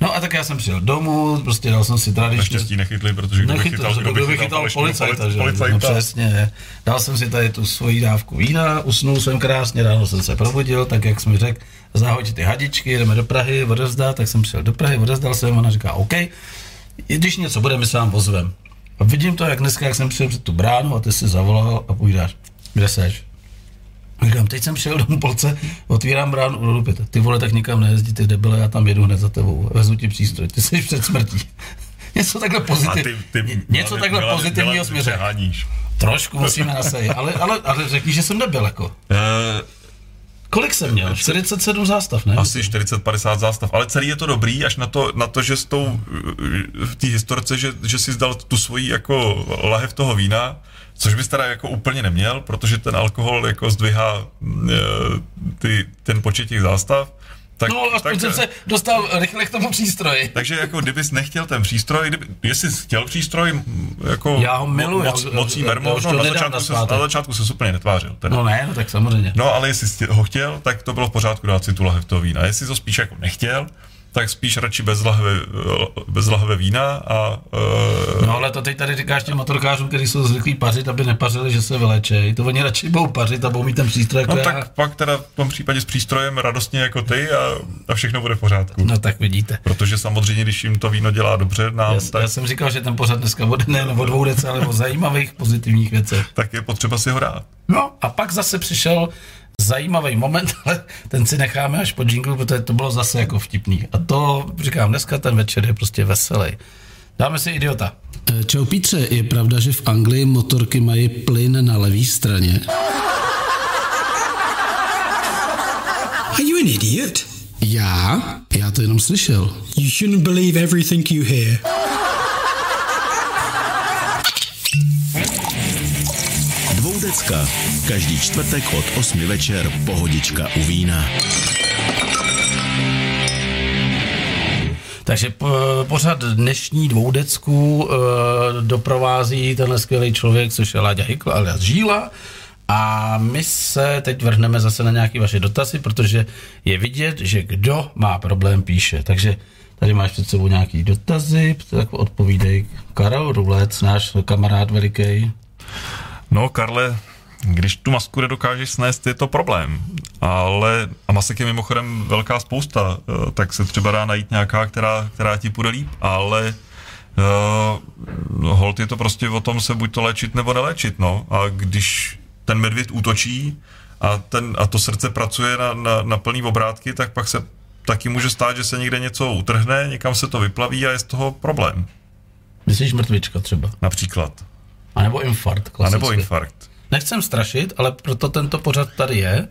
No a tak já jsem přijel domů, prostě dal jsem si tradičně... Naštěstí nechytli, protože kdo by Nechytl, chytal, kdo, by chytal falešného policajta, polic- že? policajta. No, přesně. Dal jsem si tady tu svoji dávku vína, usnul jsem krásně, ráno jsem se probudil, tak jak jsi mi řekl, zahodit ty hadičky, jdeme do Prahy, odevzdat, tak jsem přijel do Prahy, odezdal jsem, ona říká, OK, když něco bude, my se vám pozvem. A vidím to, jak dneska, jak jsem přijel před tu bránu a ty si zavolal a půjdáš, kde seš? Říkám, teď jsem přijel do Polce, otvírám bránu, do Lupěta. Ty vole, tak nikam nejezdí, ty debile, já tam jedu hned za tebou, vezu ti přístroj, ty jsi před smrtí. něco takhle A pozitiv, ty, ty něco Milane, takhle pozitivního směře. Trošku musíme nasejit, ale, ale, ale řekni, že jsem nebyl jako. Eh, Kolik jsem měl? 47 zástav, ne? asi 40-50 zástav, ale celý je to dobrý, až na to, na to že s tou, eh, v té historce, že, že si zdal tu svoji jako lahev toho vína, což bys teda jako úplně neměl, protože ten alkohol jako zdvihá eh, ty, ten počet těch zástav. Tak, No, aspoň tak, jsem se dostal rychle k tomu přístroji. Takže jako kdybys nechtěl ten přístroj, kdyby, jestli jsi chtěl přístroj, jako Já ho miluju, moc, já- mocí mermo, už no, na, začátku se, na začátku se úplně netvářil. Teda. No ne, no tak samozřejmě. No, ale jestli jsi ho chtěl, tak to bylo v pořádku dát si tu lahev toho vína. Jestli to spíš jako nechtěl, tak spíš radši bez lahve, bez lahve vína a uh, No ale to teď tady říkáš těm motorkářům, kteří jsou zvyklí pařit, aby nepařili, že se vylečej. To oni radši budou pařit a budou mít ten přístroj jako no já. tak pak teda v tom případě s přístrojem radostně jako ty a, a všechno bude v pořádku. No tak vidíte. Protože samozřejmě, když jim to víno dělá dobře, nám, Já, tak, já jsem říkal, že ten pořad dneska bude nejen o dvou dece, ale o zajímavých pozitivních věcech. tak je potřeba si ho dát. No a pak zase přišel zajímavý moment, ale ten si necháme až po jinglu, protože to bylo zase jako vtipný. A to, říkám, dneska ten večer je prostě veselý. Dáme si idiota. Čau Pítře, je pravda, že v Anglii motorky mají plyn na levé straně? Are you an idiot? Já? Já to jenom slyšel. You shouldn't believe everything you hear. Dvoudecka. Každý čtvrtek od 8 večer pohodička u vína. Takže po, pořad dnešní dvoudecku e, doprovází tenhle skvělý člověk, což je Láďa Hykl alias Žíla. A my se teď vrhneme zase na nějaké vaše dotazy, protože je vidět, že kdo má problém, píše. Takže tady máš před sebou nějaký dotazy, tak odpovídej. Karel Rulec, náš kamarád veliký. No, Karle, když tu masku nedokážeš snést, je to problém. Ale, a masek je mimochodem velká spousta, eh, tak se třeba dá najít nějaká, která, která ti půjde líp, ale uh, hold je to prostě o tom se buď to léčit nebo neléčit, no. A když ten medvěd útočí a, ten, a to srdce pracuje na, na, na plný obrátky, tak pak se taky může stát, že se někde něco utrhne, někam se to vyplaví a je z toho problém. Myslíš mrtvička třeba? Například. A nebo infarkt. A Klasicky. nebo infarkt. Nechcem strašit, ale proto tento pořad tady je,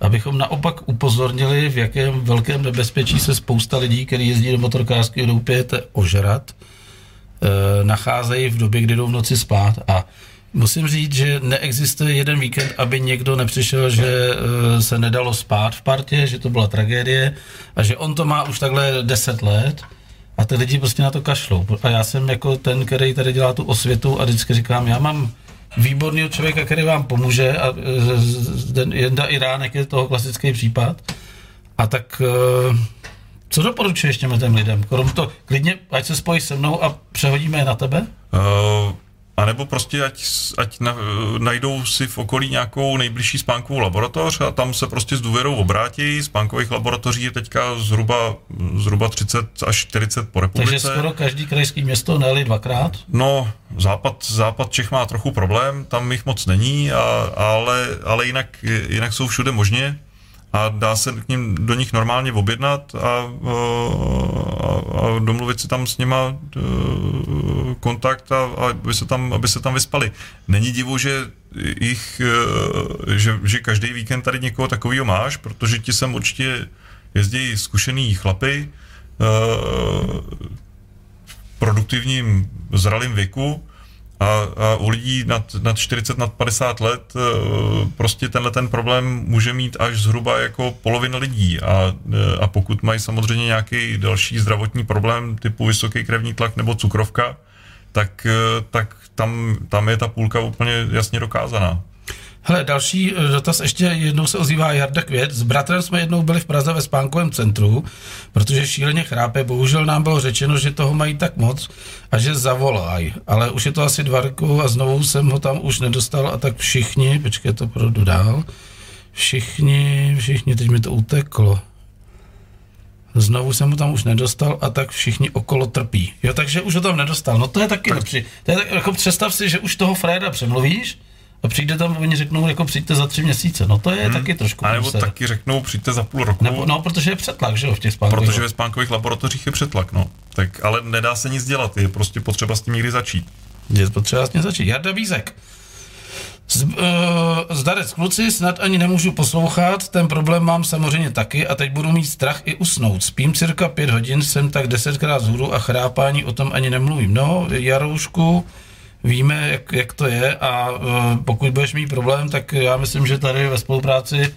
abychom naopak upozornili, v jakém velkém nebezpečí se spousta lidí, kteří jezdí do motorkářského doupěte ožrat, e, nacházejí v době, kdy jdou v noci spát. A musím říct, že neexistuje jeden víkend, aby někdo nepřišel, že e, se nedalo spát v partě, že to byla tragédie a že on to má už takhle 10 let A ty lidi prostě na to kašlou. A já jsem jako ten, který tady dělá tu osvětu a vždycky říkám, já mám výborného člověka, který vám pomůže a e, z- Jenda Iránek je toho klasický případ. A tak e, co doporučuješ těm lidem? Krom to, klidně, ať se spojí se mnou a přehodíme je na tebe? Uh, a nebo prostě ať, ať na, najdou si v okolí nějakou nejbližší spánkovou laboratoř a tam se prostě s důvěrou obrátí. Spánkových laboratoří je teďka zhruba, zhruba 30 až 40 po republice. Takže skoro každý krajský město nejeli dvakrát. No, západ, západ Čech má trochu problém, tam jich moc není, a, ale, ale jinak, jinak jsou všude možně a dá se k ním, do nich normálně objednat a, a, a domluvit si tam s nima eh, kontakt a, a aby, se tam, aby se tam vyspali. Není divu, že jich, eh, že, že každý víkend tady někoho takového máš, protože ti sem určitě jezdí zkušený chlapy, eh, produktivním zralým věku a, a u lidí nad, nad 40, nad 50 let eh, prostě tenhle ten problém může mít až zhruba jako polovina lidí a, eh, a pokud mají samozřejmě nějaký další zdravotní problém typu vysoký krevní tlak nebo cukrovka, tak, eh, tak tam, tam je ta půlka úplně jasně dokázaná. Hele, další eh, dotaz ještě jednou se ozývá Jarda Květ. S bratrem jsme jednou byli v Praze ve spánkovém centru, protože šíleně chrápe. Bohužel nám bylo řečeno, že toho mají tak moc a že zavolají. Ale už je to asi dva roky a znovu jsem ho tam už nedostal a tak všichni, počkej, to projdu dál, všichni, všichni, teď mi to uteklo. Znovu jsem ho tam už nedostal a tak všichni okolo trpí. Jo, takže už ho tam nedostal. No to je taky lepší. To je tak, jako představ si, že už toho Freda přemluvíš a přijde tam, oni řeknou, jako přijďte za tři měsíce. No to je hmm. taky trošku. A nebo průser. taky řeknou, přijďte za půl roku. Nebo, no, protože je přetlak, že jo, v těch spánkových. Protože ve spánkových laboratořích je přetlak, no. Tak, ale nedá se nic dělat, je prostě potřeba s tím někdy začít. Je potřeba vlastně začít. Jarda Vízek. Z, uh, zdarec kluci, snad ani nemůžu poslouchat, ten problém mám samozřejmě taky a teď budu mít strach i usnout. Spím cirka pět hodin, jsem tak desetkrát vzhůru a chrápání o tom ani nemluvím. No, Jaroušku, víme, jak, jak to je a uh, pokud budeš mít problém, tak já myslím, že tady ve spolupráci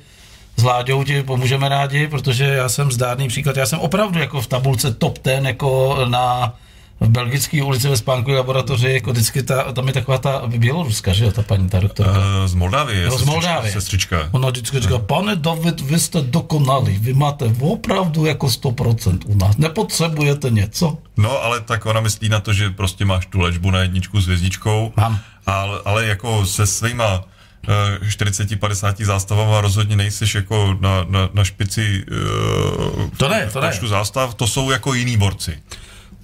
s Láďou ti pomůžeme rádi, protože já jsem zdárný příklad. Já jsem opravdu jako v tabulce top ten, jako na v belgické ulici ve spánkové laboratoři, jako vždycky ta, tam je taková ta běloruska, že jo, ta paní, ta doktorka. Uh, z Moldávie, Jo, z sestřička- Moldávie. Sestřička. Ona vždycky říká, pane David, vy jste dokonalý, vy máte opravdu jako 100% u nás, nepotřebujete něco? No, ale tak ona myslí na to, že prostě máš tu léčbu na jedničku s hvězdičkou. Mám. Ale, ale jako se svýma eh, 40-50 zástavama rozhodně nejseš jako na, na, na špici uh, To ne, to ne. zástav, to jsou jako jiní borci.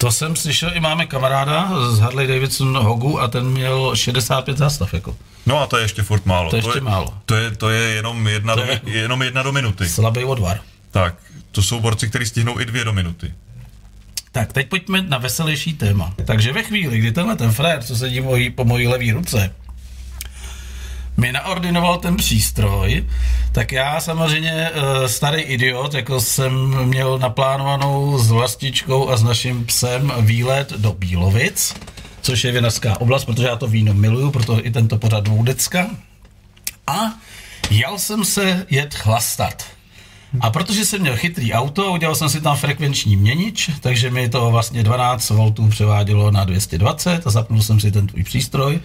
To jsem slyšel, i máme kamaráda z Harley Davidson Hogu a ten měl 65 zástav, jako. No a to je ještě furt málo. To je ještě je, málo. To je, to je jenom jedna, To do, je- jenom jedna do minuty. Slabý odvar. Tak, to jsou borci, kteří stihnou i dvě do minuty. Tak, teď pojďme na veselější téma. Takže ve chvíli, kdy tenhle ten frér, co sedí mojí, po mojí levé ruce, mi naordinoval ten přístroj, tak já samozřejmě eh, starý idiot, jako jsem měl naplánovanou s vlastičkou a s naším psem výlet do Bílovic, což je vinařská oblast, protože já to víno miluju, proto i tento pořad dvoudecka. A jel jsem se jet chlastat. A protože jsem měl chytrý auto, udělal jsem si tam frekvenční měnič, takže mi to vlastně 12 V převádělo na 220 a zapnul jsem si ten tvůj přístroj.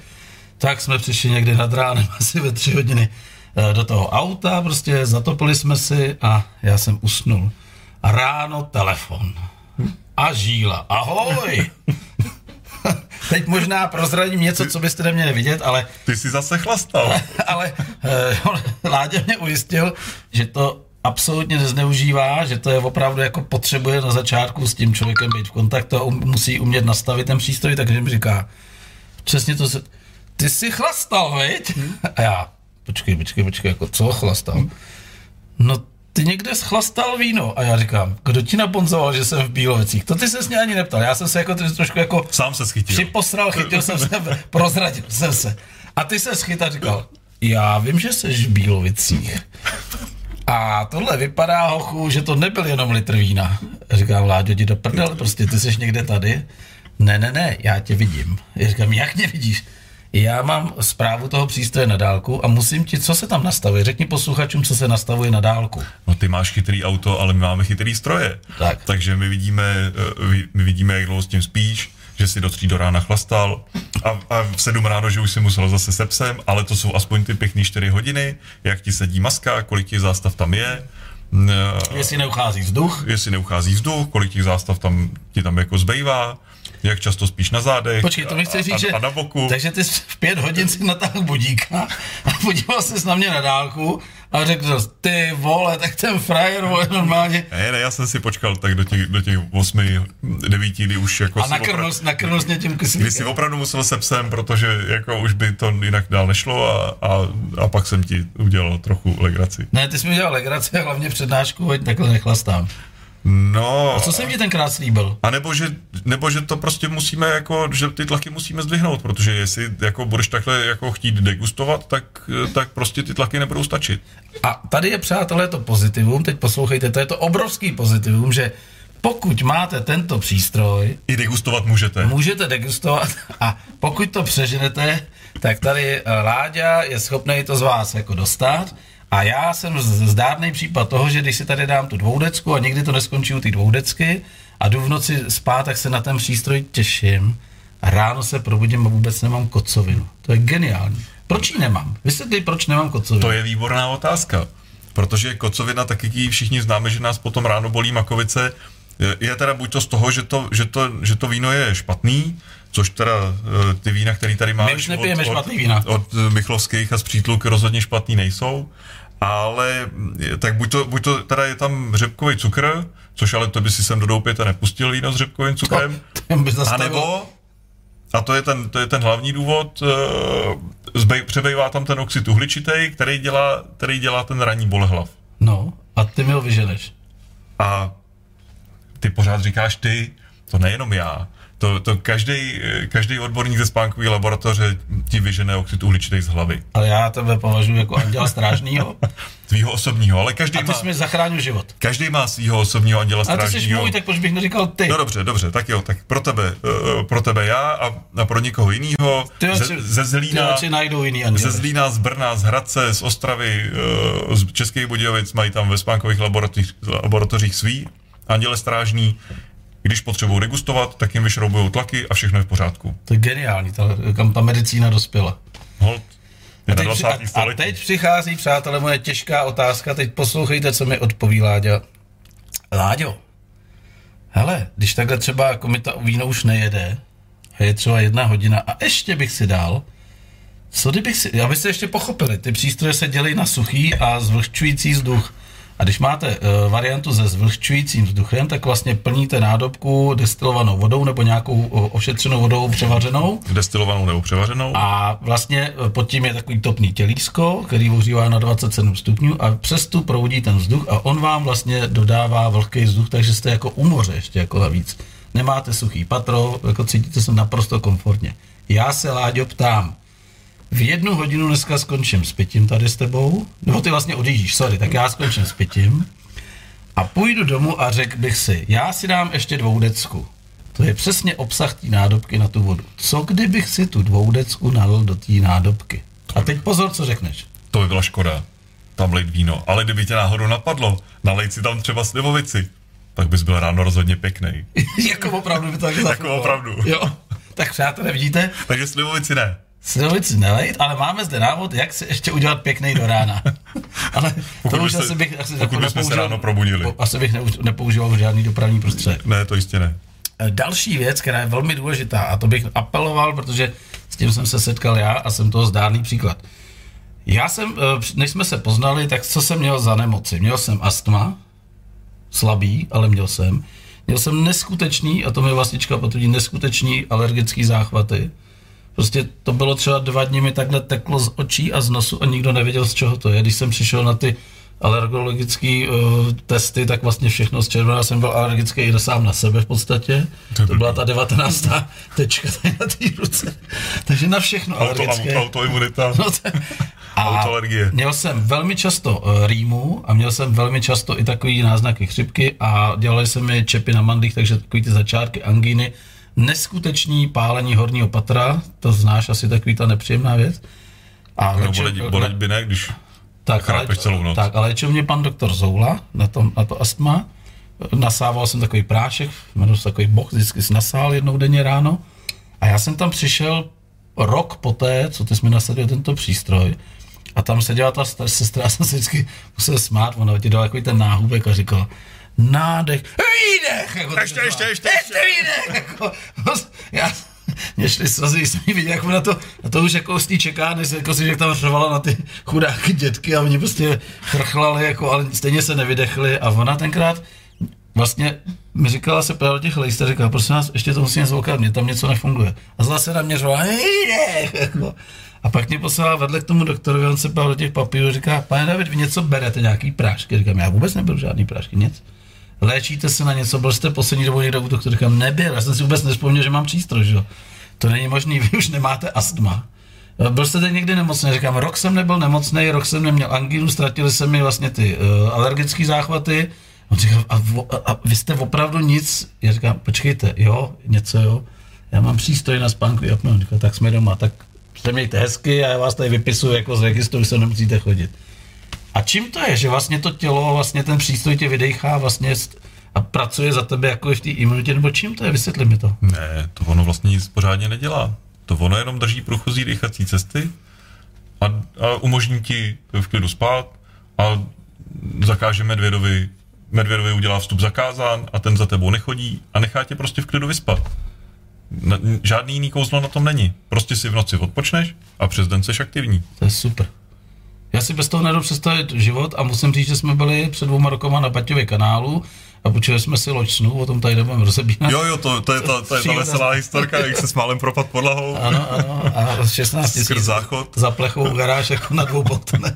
Tak jsme přišli někdy nad ránem, asi ve tři hodiny eh, do toho auta, prostě zatopili jsme si a já jsem usnul. A ráno telefon. A žíla. Ahoj! Teď možná prozradím něco, co byste neměli vidět, ale Ty jsi zase chlastal. ale eh, Láďa mě ujistil, že to absolutně nezneužívá, že to je opravdu jako potřebuje na začátku s tím člověkem být v kontaktu a um, musí umět nastavit ten přístroj, takže mi říká, přesně to se, ty jsi chlastal, veď? A já, počkej, počkej, počkej, jako co chlastal? No ty někde schlastal víno. A já říkám, kdo ti naponzoval, že jsem v Bílovicích? To ty se mě ani neptal. Já jsem se jako trošku jako Sám se schytil. Připosral, chytil jsem se, prozradil jsem se. A ty se schyt a říkal, já vím, že jsi v Bílovicích. A tohle vypadá, hochu, že to nebyl jenom litr vína. Říkám, Láďo, jdi do prdele, prostě ty jsi někde tady. Ne, ne, ne, já tě vidím. Já říkám, jak mě vidíš? Já mám zprávu toho přístroje na dálku a musím ti, co se tam nastavuje. Řekni posluchačům, co se nastavuje na dálku. No ty máš chytrý auto, ale my máme chytrý stroje. Tak. Takže my vidíme, eh, my- vidíme, jak dlouho s tím spíš, že si do tří do rána chlastal a, a v sedm ráno, že už si musel zase se psem, ale to jsou aspoň ty pěkný čtyři hodiny, jak ti sedí maska, kolik těch zástav tam je, Jestli neuchází vzduch, jestli neuchází vzduch, kolik těch zástav tam ti tam jako zbývá, jak často spíš na zádech Počkej, to mi chci říct, a, že... a, na boku. Takže ty jsi v pět hodin si natáhl budíka a podíval jsi na mě na dálku a řekl jsi, ty vole, tak ten frajer, vole, normálně. Ne, ne, já jsem si počkal tak do těch, do těch osmi, devíti, kdy už jako A nakrnul, opra- jsi mě tím kdy si kyslíkem. opravdu musel se psem, protože jako už by to jinak dál nešlo a, a, a pak jsem ti udělal trochu legraci. Ne, ty jsi mi udělal legraci a hlavně přednášku, ať takhle nechlastám. No, A co jsem ti tenkrát slíbil? a nebo že, nebo že to prostě musíme jako, že ty tlaky musíme zdvihnout, protože jestli jako budeš takhle jako chtít degustovat, tak, tak prostě ty tlaky nebudou stačit. A tady je, přátelé, to pozitivum, teď poslouchejte, to je to obrovský pozitivum, že pokud máte tento přístroj, I degustovat můžete. můžete degustovat a pokud to přeženete, tak tady eh, Láďa je schopný to z vás jako dostat a já jsem zdárný případ toho, že když si tady dám tu dvoudecku a nikdy to neskončí u ty dvoudecky a jdu v noci spát, tak se na ten přístroj těším a ráno se probudím a vůbec nemám kocovinu. To je geniální. Proč ji nemám? Vysvětli, proč nemám kocovinu. To je výborná otázka, protože kocovina, tak jak ji všichni známe, že nás potom ráno bolí makovice, je teda buď to z toho, že to, že to, že to víno je špatný, což teda eh, ty vína, který tady máš už nepijeme špatný vína. od eh, Michlovských a z Přítluk rozhodně špatný nejsou, ale eh, tak buď to, buď to teda je tam řepkový cukr, což ale to by si sem do doupěte nepustil víno s řepkovým cukrem, by a nebo, a to je ten, to je ten hlavní důvod, zbej, přebývá tam ten oxid uhličitý, který dělá, který dělá ten ranní bolehlav. No, a ty mi ho vyženeš. A ty pořád říkáš ty, to nejenom já. To, to každý, každý odborník ze spánkové laboratoře ti vyžene oxid uhličitý z hlavy. Ale já tebe považuji jako anděla strážního Tvýho osobního, ale každý a ty má, jsi mi zachránil život. každý má svýho osobního anděla Ale ty jsi strážního. můj, tak proč bych neříkal ty? No dobře, dobře, tak jo, tak pro tebe, uh, pro tebe já a, a pro někoho jiného. Ze, ze Zlína, najdou jiný ze anděle. Zlína, z Brna, z Hradce, z Ostravy, eh, z Českých Budějovic mají tam ve spánkových laboratořích, laboratořích svý anděle strážní. Když potřebují degustovat, tak jim vyšroubují tlaky a všechno je v pořádku. To je geniální, ta, kam ta medicína dospěla. Hold. Na Teď, při- 20. a, a teď přichází, přátelé, moje těžká otázka. Teď poslouchejte, co mi odpoví Láďa. Láďo, hele, když takhle třeba jako mi ta víno už nejede, a je třeba jedna hodina a ještě bych si dal, co kdybych si, abyste ještě pochopili, ty přístroje se dělají na suchý a zvlhčující vzduch. A když máte uh, variantu se zvlhčujícím vzduchem, tak vlastně plníte nádobku destilovanou vodou nebo nějakou uh, ošetřenou vodou převařenou Destilovanou nebo převařenou. a vlastně eh, pod tím je takový topný tělísko, který ohřívá na 27 stupňů a přes tu proudí ten vzduch a on vám vlastně dodává vlhký vzduch, takže jste jako u moře ještě jako navíc. Nemáte suchý patro, jako cítíte se naprosto komfortně. Já se, Láďo, ptám, v jednu hodinu dneska skončím s pitím tady s tebou, nebo ty vlastně odjíždíš, sorry, tak já skončím s pitím a půjdu domů a řekl bych si, já si dám ještě dvoudecku. To je přesně obsah té nádobky na tu vodu. Co kdybych si tu dvoudecku nalil do té nádobky? A teď pozor, co řekneš. To by byla škoda. Tam lejt víno. Ale kdyby tě náhodou napadlo, nalej si tam třeba slivovici, tak bys byl ráno rozhodně pěkný. jako opravdu by to tak zafungovalo. opravdu. Jo. Tak přátelé, vidíte, Takže slivovici ne. Slivovici nelejt, ale máme zde návod, jak si ještě udělat pěkný do rána. ale Pokud to už byste- asi bych asi pokud bychom se ráno probudili. po- Asi bych nepoužíval žádný dopravní prostředek. Ne, to jistě ne. Eh, Další věc, která je velmi důležitá, a to bych apeloval, protože s tím jsem se setkal já a jsem toho zdárný příklad. Já jsem, eh, než jsme se poznali, tak co jsem měl za nemoci? Měl jsem astma, slabý, ale měl jsem. Měl jsem neskutečný, a to mi vlastička potvrdí, neskutečný alergický záchvaty. Prostě to bylo třeba dva dny mi takhle teklo z očí a z nosu a nikdo nevěděl, z čeho to je. Když jsem přišel na ty alergologické uh, testy, tak vlastně všechno z červená jsem byl alergický i sám na sebe v podstatě. To byla ta 19. tečka tady na té ruce. Takže na všechno Auto, alergické. auto, autoimunita. No to, a Autoalergie. měl jsem velmi často uh, rýmu a měl jsem velmi často i takový náznaky chřipky a dělali se mi čepy na mandlích, takže takový ty začátky angíny neskutečný pálení horního patra, to znáš asi takový ta nepříjemná věc. A No, léče- bolet, bolet by ne, když tak, chrápeš celou noc. Tak, ale léčil mě pan doktor Zoula na, tom, na to astma. Nasával jsem takový prášek, jmenuji se takový box, vždycky si nasál jednou denně ráno. A já jsem tam přišel rok poté, co ty jsi mi nasadil tento přístroj. A tam seděla ta sestra, já jsem se vždycky musel smát, ona ti dala takový ten náhubek a říkala, nádech, výdech! Jako Ještě, ještě, ještě, ještě výdech! Jako, já, mě šli když jsem jí viděl, jak na to, na to už jako té čekárny, se jako si, jak tam řvala na ty chudáky dětky a oni prostě chrchlali, jako, ale stejně se nevydechli a ona tenkrát vlastně mi říkala se právě těch lejst a říkala, prosím vás, ještě to musím zvokat, mě tam něco nefunguje. A zase na mě řvala, jako. A pak mě poslala vedle k tomu doktorovi, on se pál do těch papírů, říká, pane David, vy něco berete, nějaký prášky? Říkám, já vůbec neberu žádný prášky, nic. Léčíte se na něco, byl jste poslední dobou někdo u doktora? Nebyl, já jsem si vůbec nespomněl, že mám přístroj, že jo. To není možný, vy už nemáte astma. Byl jste teď někdy nemocný? Říkám, rok jsem nebyl nemocný, rok jsem neměl angínu, ztratili se mi vlastně ty uh, alergické záchvaty. On říkal, a, a, a vy jste opravdu nic? Já říkám, počkejte, jo, něco jo. Já mám přístroj na spánku, říkal, tak jsme doma, tak se mějte hezky a já vás tady vypisuju jako z registru, se nemusíte chodit. A čím to je, že vlastně to tělo, vlastně ten přístroj tě vydechá vlastně st- a pracuje za tebe jako v té imunitě, nebo čím to je, vysvětli mi to. Ne, to ono vlastně nic pořádně nedělá. To ono jenom drží průchozí dýchací cesty a, a umožní ti v klidu spát a zakáže medvědovi, medvědovi udělá vstup zakázán a ten za tebou nechodí a nechá tě prostě v klidu vyspat. Na, žádný jiný kouzlo na tom není. Prostě si v noci odpočneš a přes den seš aktivní. To je super. Já si bez toho nedobu představit život a musím říct, že jsme byli před dvouma rokama na Baťově kanálu a počuli jsme si loď snů, o tom tady nebudeme rozebírat. Jo, jo, to, to je ta, to je ta veselá historka, jak se s málem propad podlahou. Ano, ano, a 16 Skrz tisíc záchod. za plechovou garáž jako na dvou botonech.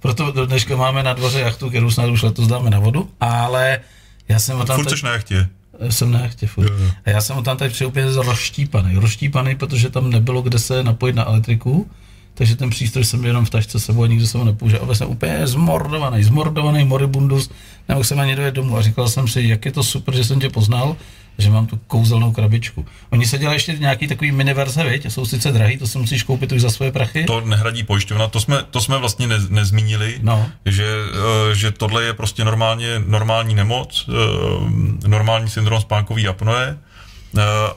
Proto do dneška máme na dvoře jachtu, kterou snad už letos dáme na vodu, ale já jsem o tam Furt seš na jachtě. jsem na jachtě furt. A já jsem o tam tady přijel úplně rozštípaný. Rozštípaný, protože tam nebylo kde se napojit na elektriku, takže ten přístroj jsem jenom v tašce sebou a nikdo jsem ho nepoužil. A jsem úplně zmordovaný, zmordovaný moribundus, nemohl jsem ani dojet domů a říkal jsem si, jak je to super, že jsem tě poznal, že mám tu kouzelnou krabičku. Oni se dělají ještě nějaký takový miniverze, viď? Jsou sice drahý, to si musíš koupit už za svoje prachy. To nehradí pojišťovna, to jsme, to jsme vlastně ne, nezmínili, No. že, eh, že tohle je prostě normálně, normální nemoc, eh, normální syndrom spánkový apnoe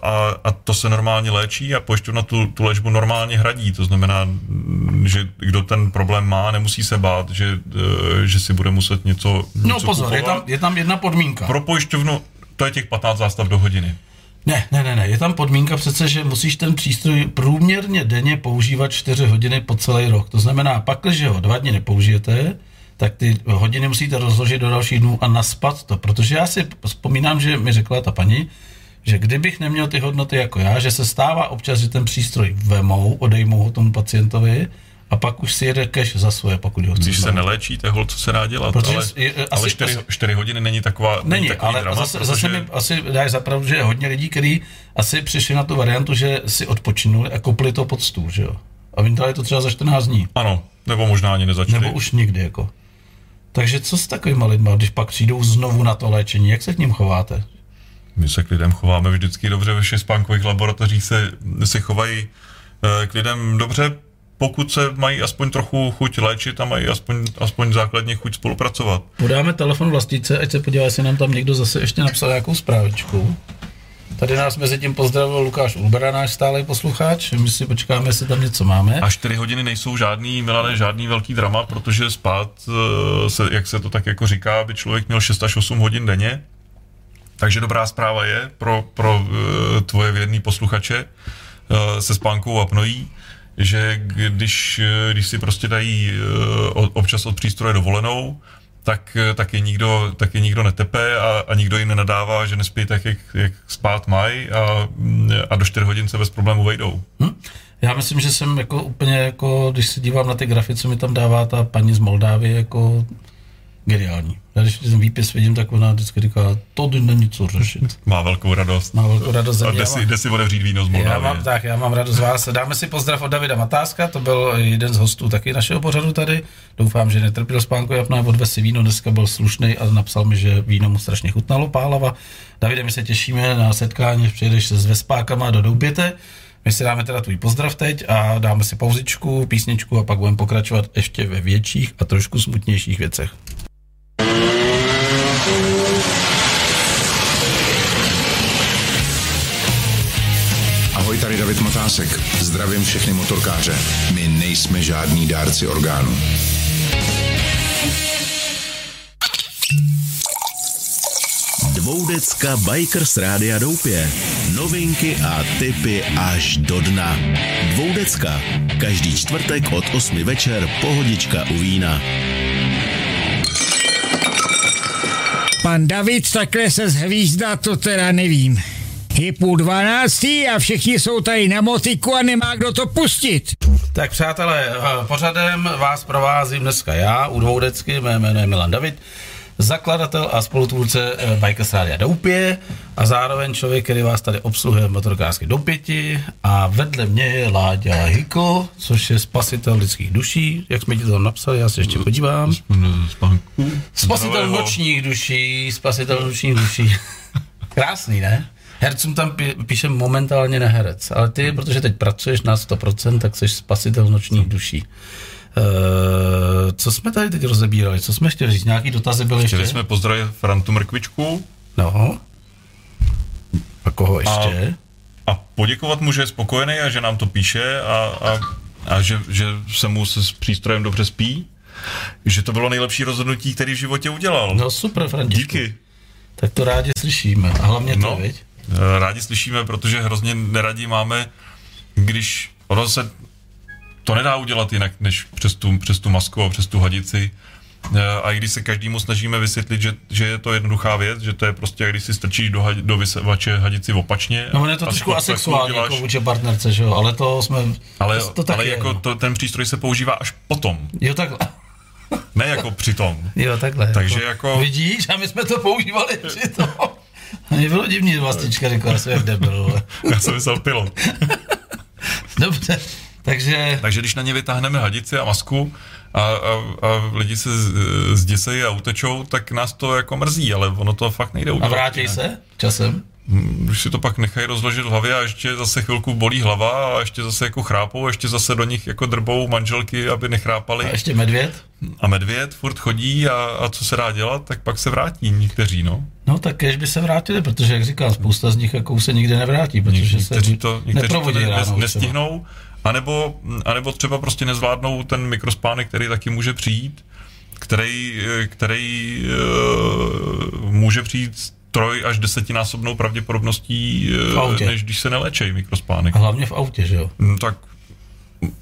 a, a to se normálně léčí a pojišťovna tu, tu léčbu normálně hradí, to znamená, mm, že kdo ten problém má, nemusí se bát, že, eh, že si bude muset něco, No něco pozor, je tam, je tam jedna podmínka. Pro pojišťovnu to je těch 15 zástav do hodiny. Ne, ne, ne, ne, je tam podmínka přece, že musíš ten přístroj průměrně denně používat 4 hodiny po celý rok. To znamená, pak, když ho dva dny nepoužijete, tak ty hodiny musíte rozložit do dalších dnů a naspat to. Protože já si vzpomínám, že mi řekla ta paní, že kdybych neměl ty hodnoty jako já, že se stává občas, že ten přístroj vemou, odejmou ho tomu pacientovi a pak už si jede cash za svoje, pokud ho Když se znovu. neléčí, to je hol, co se dá dělat. Protože ale je- ale asi- 4, asi- 4 hodiny není taková Není, takový ale drama, zase, protože... zase mi asi dáš zapravdu, že je hodně lidí, kteří asi přišli na tu variantu, že si odpočinuli a koupili to pod stůl, že jo. A vyndali to třeba za 14 dní. Ano, nebo možná ani nezačali. Nebo už nikdy, jako. Takže co s takovýma lidma, když pak přijdou znovu na to léčení, jak se k ním chováte? My se k lidem chováme vždycky dobře, ve všech spánkových laboratořích se, se chovají eh, k lidem dobře, pokud se mají aspoň trochu chuť léčit a mají aspoň, aspoň základně chuť spolupracovat. Podáme telefon vlastnice, ať se podívá, jestli nám tam někdo zase ještě napsal nějakou zprávičku. Tady nás mezi tím pozdravil Lukáš Ulbera, náš stálý posluchač. My si počkáme, jestli tam něco máme. A 4 hodiny nejsou žádný, Milane, žádný velký drama, protože spát, eh, se, jak se to tak jako říká, by člověk měl 6 až 8 hodin denně. Takže dobrá zpráva je pro, pro eh, tvoje věrný posluchače eh, se spánkou apnojí, že když, eh, když si prostě dají občas od přístroje dovolenou, tak, tak, je nikdo, tak nikdo netepe a, a nikdo jim nenadává, že nespí tak, jak, jak spát mají a, a do 4 hodin se bez problému vejdou. Hm? Já myslím, že jsem jako úplně, jako, když se dívám na ty grafy, co mi tam dává ta paní z Moldávy, jako Geniální. Já když ten výpis vidím, tak ona vždycky říká, to není co řešit. Má velkou radost. Má velkou radost A jde si, jde si otevřít víno z Já mám, tak, já mám radost z vás. Dáme si pozdrav od Davida Matáska, to byl jeden z hostů taky našeho pořadu tady. Doufám, že netrpěl spánku Japna, odvez si víno, dneska byl slušný a napsal mi, že víno mu strašně chutnalo, pálava. Davide, my se těšíme na setkání, přijedeš se s Vespákama do Douběte. My si dáme teda tvůj pozdrav teď a dáme si pauzičku, písničku a pak budeme pokračovat ještě ve větších a trošku smutnějších věcech. Ahoj, tady David Matásek. Zdravím všechny motorkáře. My nejsme žádní dárci orgánů. Dvoudecka Bikers Rádia Doupě. Novinky a tipy až do dna. Dvoudecka. Každý čtvrtek od 8 večer pohodička u vína. Pan David takhle se zhvízdá, to teda nevím. Je půl dvanáctý a všichni jsou tady na motiku a nemá kdo to pustit. Tak přátelé, eh, pořadem vás provázím dneska já, u dvoudecky, mé jméno je Milan David, zakladatel a spolutvůrce eh, Bikers Rádia Doupě a zároveň člověk, který vás tady obsluhuje v motorkářské Doupěti a vedle mě je Láďa Hiko, což je spasitel lidských duší, jak jsme ti to napsali, já se ještě podívám. Spasitel nočních duší, spasitel nočních duší. Krásný, ne? Hercům tam pí- píše momentálně neherec, ale ty, protože teď pracuješ na 100%, tak jsi spasitel nočních duší. Uh, co jsme tady teď rozebírali? Co jsme chtěli říct? Nějaký dotazy byly ještě? Chtěli jsme pozdravit Frantu Mrkvičku No. A koho ještě? a poděkovat mu, že je spokojený a že nám to píše a, a, a že, že se mu se s přístrojem dobře spí. Že to bylo nejlepší rozhodnutí, který v životě udělal. No super, Františku. Díky. Tak to rádi slyšíme. A hlavně to, No, viď? eh, rádi slyšíme, protože hrozně neradí máme, když ono se to nedá udělat jinak, než přes tu, přes tu masku a přes tu hadici. Eh, A i když se každému snažíme vysvětlit, že, že je to jednoduchá věc, že to je prostě, když si strčíš do, had, do vysavače hadici opačně. No, on je to trošku asexuální jako vůči partnerce, že jo? Ale to jsme... Ale, to, to ale je, jako no. to, ten přístroj se používá až potom, Jo, takhle. ne jako přitom. Jo, takhle. Takže jako- Vidíš, a my jsme to používali při tom. A mě bylo divný, že vlastička řekla, jsem jak debil. Já jsem myslel pilot. Dobře, takže... Takže když na ně vytáhneme hadici a masku a, a, a lidi se zděsejí a utečou, tak nás to jako mrzí, ale ono to fakt nejde A udělat. vrátí jinak. se časem? Když si to pak nechají rozložit v hlavě a ještě zase chvilku bolí hlava a ještě zase jako chrápou, a ještě zase do nich jako drbou manželky, aby nechrápali. A ještě medvěd? A medvěd furt chodí a, a co se dá dělat, tak pak se vrátí někteří, no. No tak kež by se vrátili, protože, jak říkám, spousta z nich jako se nikdy nevrátí, protože Někteří se to, někteří to ne, ráno ne, třeba. Anebo, anebo třeba prostě nezvládnou ten mikrospánek, který taky může přijít, který, který uh, může přijít troj až desetinásobnou pravděpodobností, eh, než když se nelečej mikrospánek. A hlavně v autě, že jo? No, tak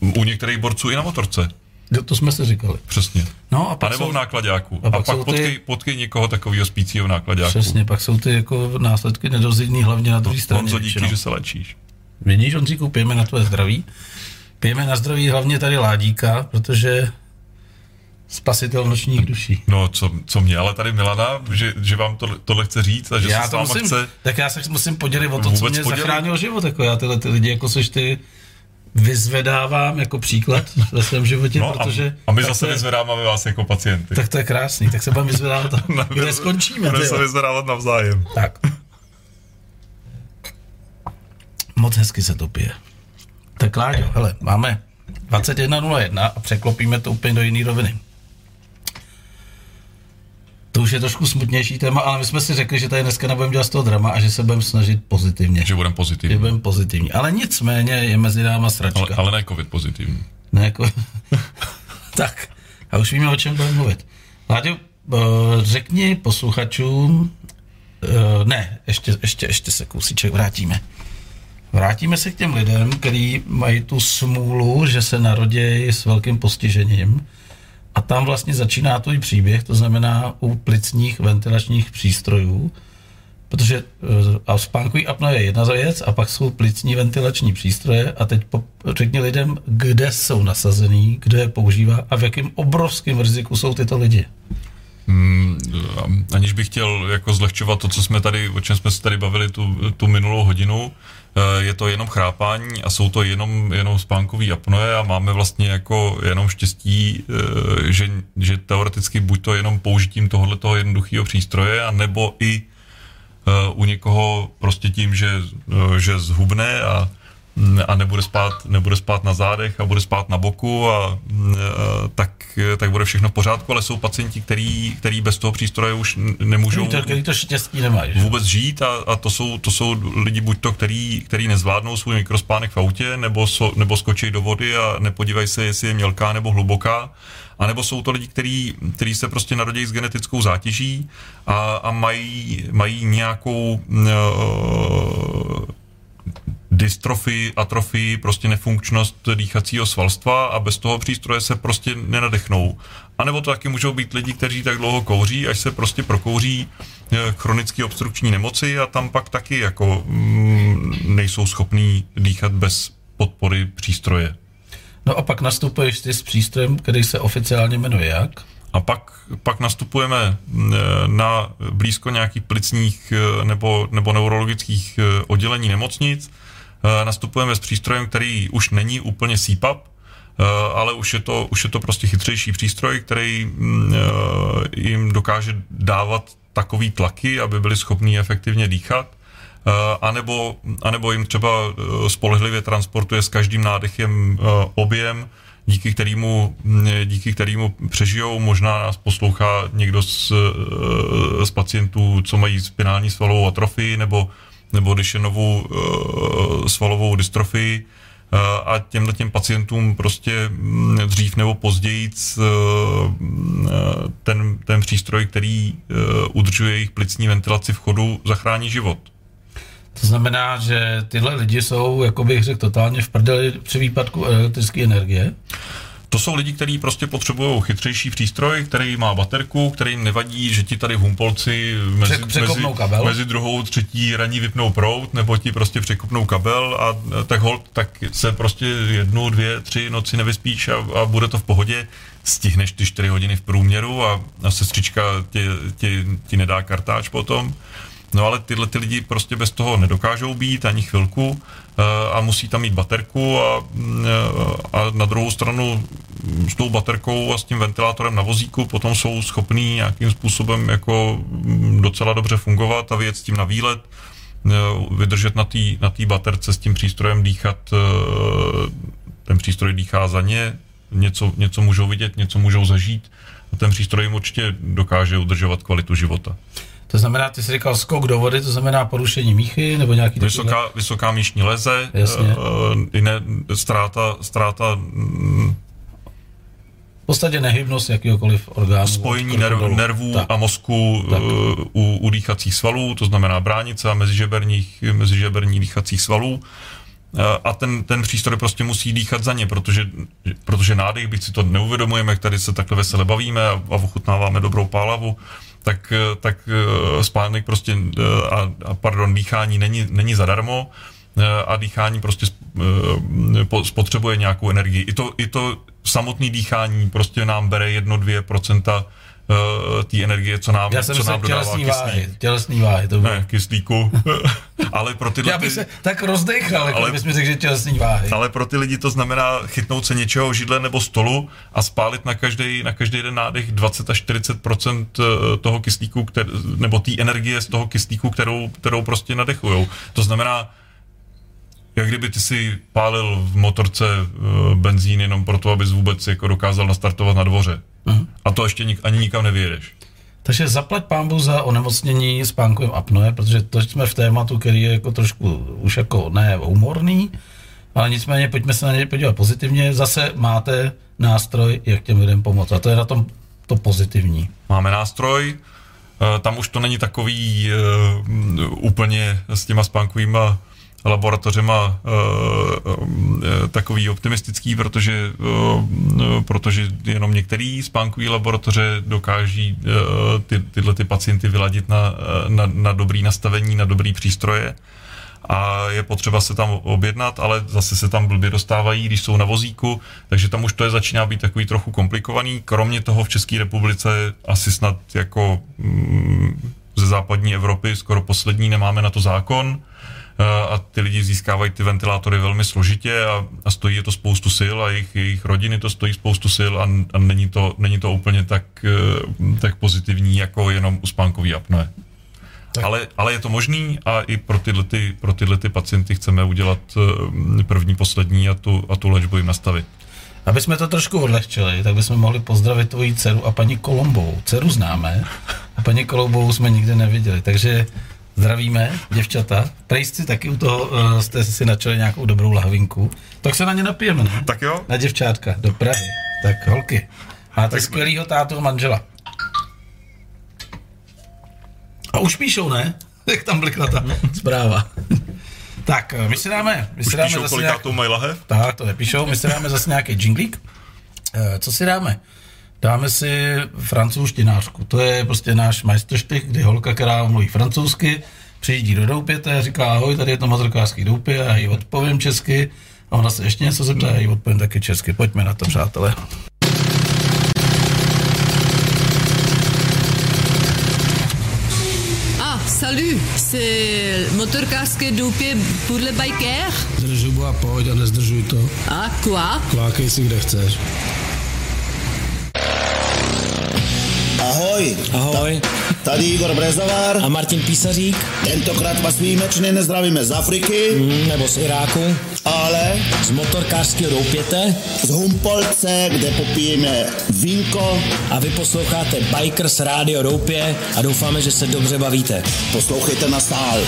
u některých borců i na motorce, Jo, To jsme si říkali. přesně. No a A pak nebo jsou, v nákladáku. a A pak pak, jsou ty- potkej, potkej někoho takového spícího v nákladáku. přesně, pak jsou ty jako následky nedozidný, hlavně na druhé straně. Honzo, díky, že se léčíš. Vidíš, Honzíku, pijeme na tvoje zdraví. Pijeme na zdraví hlavně tady Ládíka, protože spasitel nočních duší. No, co, co mě, ale tady Milana, že, že vám to, tohle chce říct a že já se s váma musím, chce... tak já se musím podělit o to, co mě podělit? zachránilo život. Jako já tyhle ty lidi, jako seš ty, vyzvedávám jako příklad ve svém životě, No protože... a, my zase je- vyzvedáváme vás jako pacienty. Tak to je krásný, tak se budeme vyzvedávat a kde skončíme. Budeme se vyzvedávat navzájem. Tak. Moc hezky se to pije. Tak Láďo, hele, máme 21.01 a překlopíme to úplně do jiné roviny. To už je trošku smutnější téma, ale my jsme si řekli, že tady dneska nebudeme dělat z toho drama a že se budeme snažit pozitivně. Že budeme Že pozitivní. budeme pozitivní. Ale nicméně je mezi náma sračka. Ale, ale ne covid pozitivní. Ne, jako... tak, a už víme, o čem budeme mluvit. Láďo, eh, řekni posluchačům, eh, ne, ještě, ještě, ještě se kousíček vrátíme. Vrátíme se k těm lidem, kteří mají tu smůlu, že se narodí s velkým postižením. A tam vlastně začíná tvůj příběh, to znamená u plicních ventilačních přístrojů, protože eh, a spánkový apno je jedna věc a pak jsou plicní ventilační přístroje. A teď po, řekni lidem, kde jsou nasazený, kdo je používá a v jakém obrovském riziku jsou tyto lidi. Mm, aniž bych chtěl jako zlehčovat to, co jsme tady, o čem jsme se tady bavili tu, tu minulou hodinu, eh, je to jenom chrápání a jsou to jenom, jenom spánkový apnoe a máme vlastně jako jenom štěstí, eh, že, že teoreticky buď to jenom použitím tohohle toho jednoduchého přístroje, a nebo i eh, u někoho prostě tím, že, že zhubne a a nebude spát, nebude spát na zádech a bude spát na boku a, a tak, tak bude všechno v pořádku, ale jsou pacienti, který, který bez toho přístroje už nemůžou Který to, který to štěstí nemají. vůbec žít a, a to, jsou, to jsou lidi buď to, který, který nezvládnou svůj mikrospánek v autě, nebo, so, nebo skočí do vody a nepodívají se, jestli je mělká nebo hluboká, a nebo jsou to lidi, který, který se prostě narodí s genetickou zátěží a, a mají, mají nějakou uh, dystrofii, atrofii, prostě nefunkčnost dýchacího svalstva a bez toho přístroje se prostě nenadechnou. A nebo to taky můžou být lidi, kteří tak dlouho kouří, až se prostě prokouří eh, chronické obstrukční nemoci a tam pak taky jako mm, nejsou schopní dýchat bez podpory přístroje. No a pak nastupuješ ty s přístrojem, který se oficiálně jmenuje jak? A pak, pak nastupujeme mm, na blízko nějakých plicních eh, nebo, nebo neurologických eh, oddělení nemocnic. Eh, Nastupujeme s přístrojem, který už není úplně CPAP, ale už je to, už je to prostě chytřejší přístroj, který mm, jim dokáže dávat takový tlaky, aby byli schopní efektivně dýchat. A nebo, a nebo jim třeba spolehlivě transportuje s každým nádechem objem, díky kterému, díky kterému přežijou. Možná nás poslouchá někdo z, eh, z pacientů, co mají spinální svalovou atrofii nebo, nebo Duchennovu uh, svalovou dystrofii uh, a těmhle těm pacientům prostě mm, dřív nebo později uh, ten, ten přístroj, který uh, udržuje jejich plicní ventilaci v chodu, zachrání život. To znamená, že tyhle lidi jsou, jako bych řekl, totálně v prdeli při výpadku elektrické energie. To jsou lidi, kteří prostě potřebují chytřejší přístroj, který má baterku, který jim nevadí, že ti tady v Humpolci mezi, mezi, kabel. mezi druhou, třetí raní vypnou prout, nebo ti prostě překopnou kabel a tak hold, tak se prostě jednu, dvě, tři noci nevyspíš a, a bude to v pohodě. Stihneš ty čtyři hodiny v průměru a, a sestřička ti, ti, ti nedá kartáč potom. No ale tyhle ty lidi prostě bez toho nedokážou být ani chvilku eh, a musí tam mít baterku a, eh, a na druhou stranu s tou baterkou a s tím ventilátorem na vozíku potom jsou schopní nějakým způsobem jako mm, docela dobře fungovat a vyjet s tím na výlet, eh, vydržet na té na baterce s tím přístrojem dýchat, ten přístroj dýchá za ně, něco, něco můžou vidět, něco můžou zažít a ten přístroj jim určitě dokáže udržovat kvalitu života. To znamená, ty jsi říkal skok do vody, to znamená porušení míchy nebo nějaký Vysoká, vysoká míšní leze, Jasně. uh, jiné, ztráta, ztráta mm, v podstatě nehybnost jakýhokoliv orgánu. spojení nerv, dolů. nervů Tak. a mozku Tak. uh, u, u dýchacích svalů, to znamená bránice a mezižeberních, mezižeberních dýchacích svalů. Uh, A ten, ten přístroj prostě musí dýchat za ně, protože, protože nádech, byť si to neuvědomujeme, jak tady se takhle vesele bavíme a, a ochutnáváme dobrou pálavu, tak, eh, tak eh, spánek prostě eh, a, a pardon, dýchání není, není zadarmo eh, a dýchání prostě sp- eh, po- spotřebuje nějakou energii. I to, i to samotné dýchání prostě nám bere 1-2% eh, té energie, co nám, Já jsem co nám dodává tělesný kyslík. váhy. Tělesný váhy, to bylo. Ne, kyslíku. ale pro tyhle Já bych ty- se tak rozdechal, jako Ale- ale... bys mi řekl, že tělesný váhy. ale pro ty lidi to znamená chytnout se něčeho židle nebo stolu a spálit na každý, na každý jeden nádech 20 až 40% toho kyslíku, kter, nebo té energie z toho kyslíku, kterou, kterou prostě nadechujou. To znamená, jak kdyby ty si pálil v motorce eh, benzín jenom proto, abys vůbec jako dokázal nastartovat na dvoře. A to ještě nik, ani nikam nevyjedeš. Takže zaplať pámbu za onemocnění spánkovým apnoe, protože to jsme v tématu, který je jako trošku už jako ne humorný, ale nicméně pojďme se na něj podívat pozitivně. Zase máte nástroj, jak těm lidem pomoct. A to je na tom to pozitivní. máme nástroj, eh, tam už to není takový uh, úplně s těma spánkovýma laboratořema uh, uh, takový optimistický, protože, uh, protože jenom některé spánkové laboratoře dokáží ty, tyhle ty pacienty vyladit na, na, na dobrý nastavení, na dobrý přístroje. a je potřeba se tam objednat, ale zase se tam blbě dostávají, když jsou na vozíku, takže tam už to je začíná být takový trochu komplikovaný. Kromě toho v České republice asi snad jako mm, ze západní Evropy skoro poslední nemáme na to zákon a ty lidi získávají ty ventilátory velmi složitě a, a stojí je to spoustu sil a jejich, jejich rodiny to stojí spoustu sil a, a není, to, není to úplně tak, eh, tak pozitivní jako jenom u spánkový apnoe. Ale, ale je to možný a i pro tyhle, ty, pro tyhle ty pacienty chceme udělat eh, první, poslední a tu, a tu léčbu jim nastavit. Aby jsme to trošku odlehčili, tak bychom mohli pozdravit tvoji dceru a paní Kolombou. Dceru známe a paní Kolombou jsme nikdy neviděli, takže zdravíme, děvčata. Prejsci taky u toho uh, jste si načali nějakou dobrou lahvinku. Tak se na ně napijeme, ne? Tak jo? Na děvčátka, do Prahy. Tak holky, máte skvělýho tátu a manžela. A už píšou, ne? Jak tam blikla ta zpráva. tak, my si dáme, my si Už dáme píšou, zase koliká nějak... mají lahev? Tak, to nepíšou, my si dáme zase nějaký džinglík. Eh, Co si dáme? Dáme si francouzštinářku. To je prostě náš majstrštych, kdy holka, která mluví francouzsky, přijíždí do Doupěte, říká ahoj, tady je to motorkářský Doupě, a já jí odpovím česky. A ona se ještě něco zeptá, já jí odpovím taky česky. Pojďme na to, přátelé. Ah, salut, c'est motorkářské doupě pour le biker? Drž hubu a pojď a nezdržuj to. Ah, quoi? Kvákej si kde chceš. Ahoj. Ahoj. Tady Igor Brezovar. A Martin Písařík? Tentokrát vás výjimečně nezdravíme z Afriky. Mm, nebo z Iráku? Ale? Z motorkářského doupěte? Z Humpolce, kde popijeme vínko. A vy posloucháte Bikers Radio Doupě a doufáme, že se dobře bavíte. Poslouchejte na stál.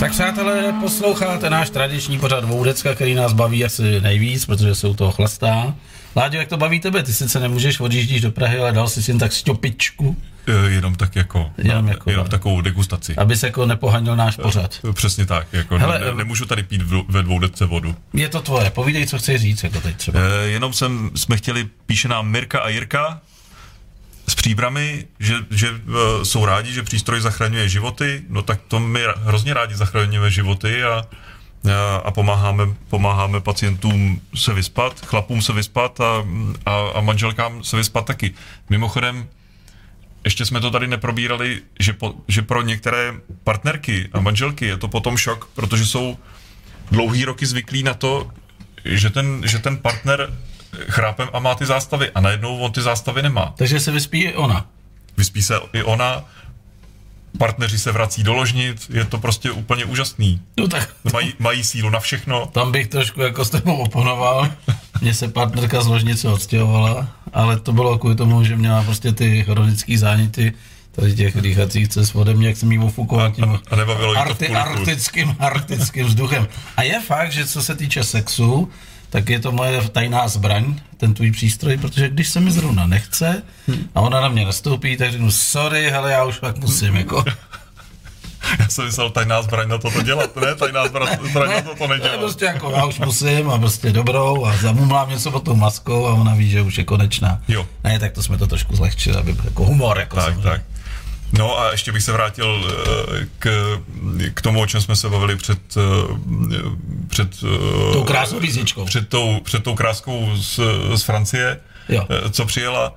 Tak přátelé, posloucháte náš tradiční pořad Voudecka, který nás baví asi nejvíc, protože se u toho chlastá. Láďo, jak to baví tebe? Ty sice nemůžeš, odjíždíš do Prahy, ale dal jsi si jen tak šťopičku, Eh, Jenom tak jako, Jenom jako, jenom no. takovou degustaci. aby se jako nepohanil náš pořad. Eh, Přesně tak, jako Hele, ne, eh, nemůžu tady pít v- ve dvou dece vodu. Je to tvoje, povídej, co chceš říct, jako teď třeba. Jenom jsem, jsme chtěli, píše nám Mirka a Jirka s příbramy, že, že jsou rádi, že přístroj zachraňuje životy, no tak to my hrozně rádi zachraňujeme životy a, a, pomáháme, pomáháme pacientům se vyspat, chlapům se vyspat a, a, a manželkám se vyspat taky. Mimochodem, ještě jsme to tady neprobírali, že, po, že pro některé partnerky a manželky je to potom šok, protože jsou dlouhý roky zvyklí na to, že ten, že ten partner chrápem a má ty zástavy a najednou on ty zástavy nemá. Takže se vyspí i ona. Vyspí se i ona, partneři se vrací do ložnic, je to prostě úplně úžasný. No tak Mají, mají sílu na všechno. tam bych trošku jako s tebou oponoval. Mně se partnerka z ložnice odstěhovala, ale to bylo kvůli tomu, že měla prostě ty chronické záněty tady těch dýchacích cest ode mě, jak jsem jí ofukoval tím a nebavilo arti, arktickým, arktickým vzduchem. A je fakt, že co se týče sexu, tak je to moje tajná zbraň, ten tvůj přístroj, protože když se mi zrovna nechce a ona na mě nastoupí, tak řeknu sorry, hele, já už pak musím, jako. Já jsem myslel tajná zbraň na toto dělat, ne? Tajná zbraň, zbraň na toto nedělat. prostě jako, já už musím a prostě dobrou a zamumlám něco pod tou maskou a ona ví, že už je konečná. Jo. Ne, tak to jsme to trošku zlehčili, aby byl jako humor. Jako Tak, samozřejmě. tak. No a ještě bych se vrátil eh, k, k tomu, o čem jsme se bavili před, eh, před, eh, Tou krásnou písničkou. před, tou, před tou kráskou z, z Francie, Jo. co přijela,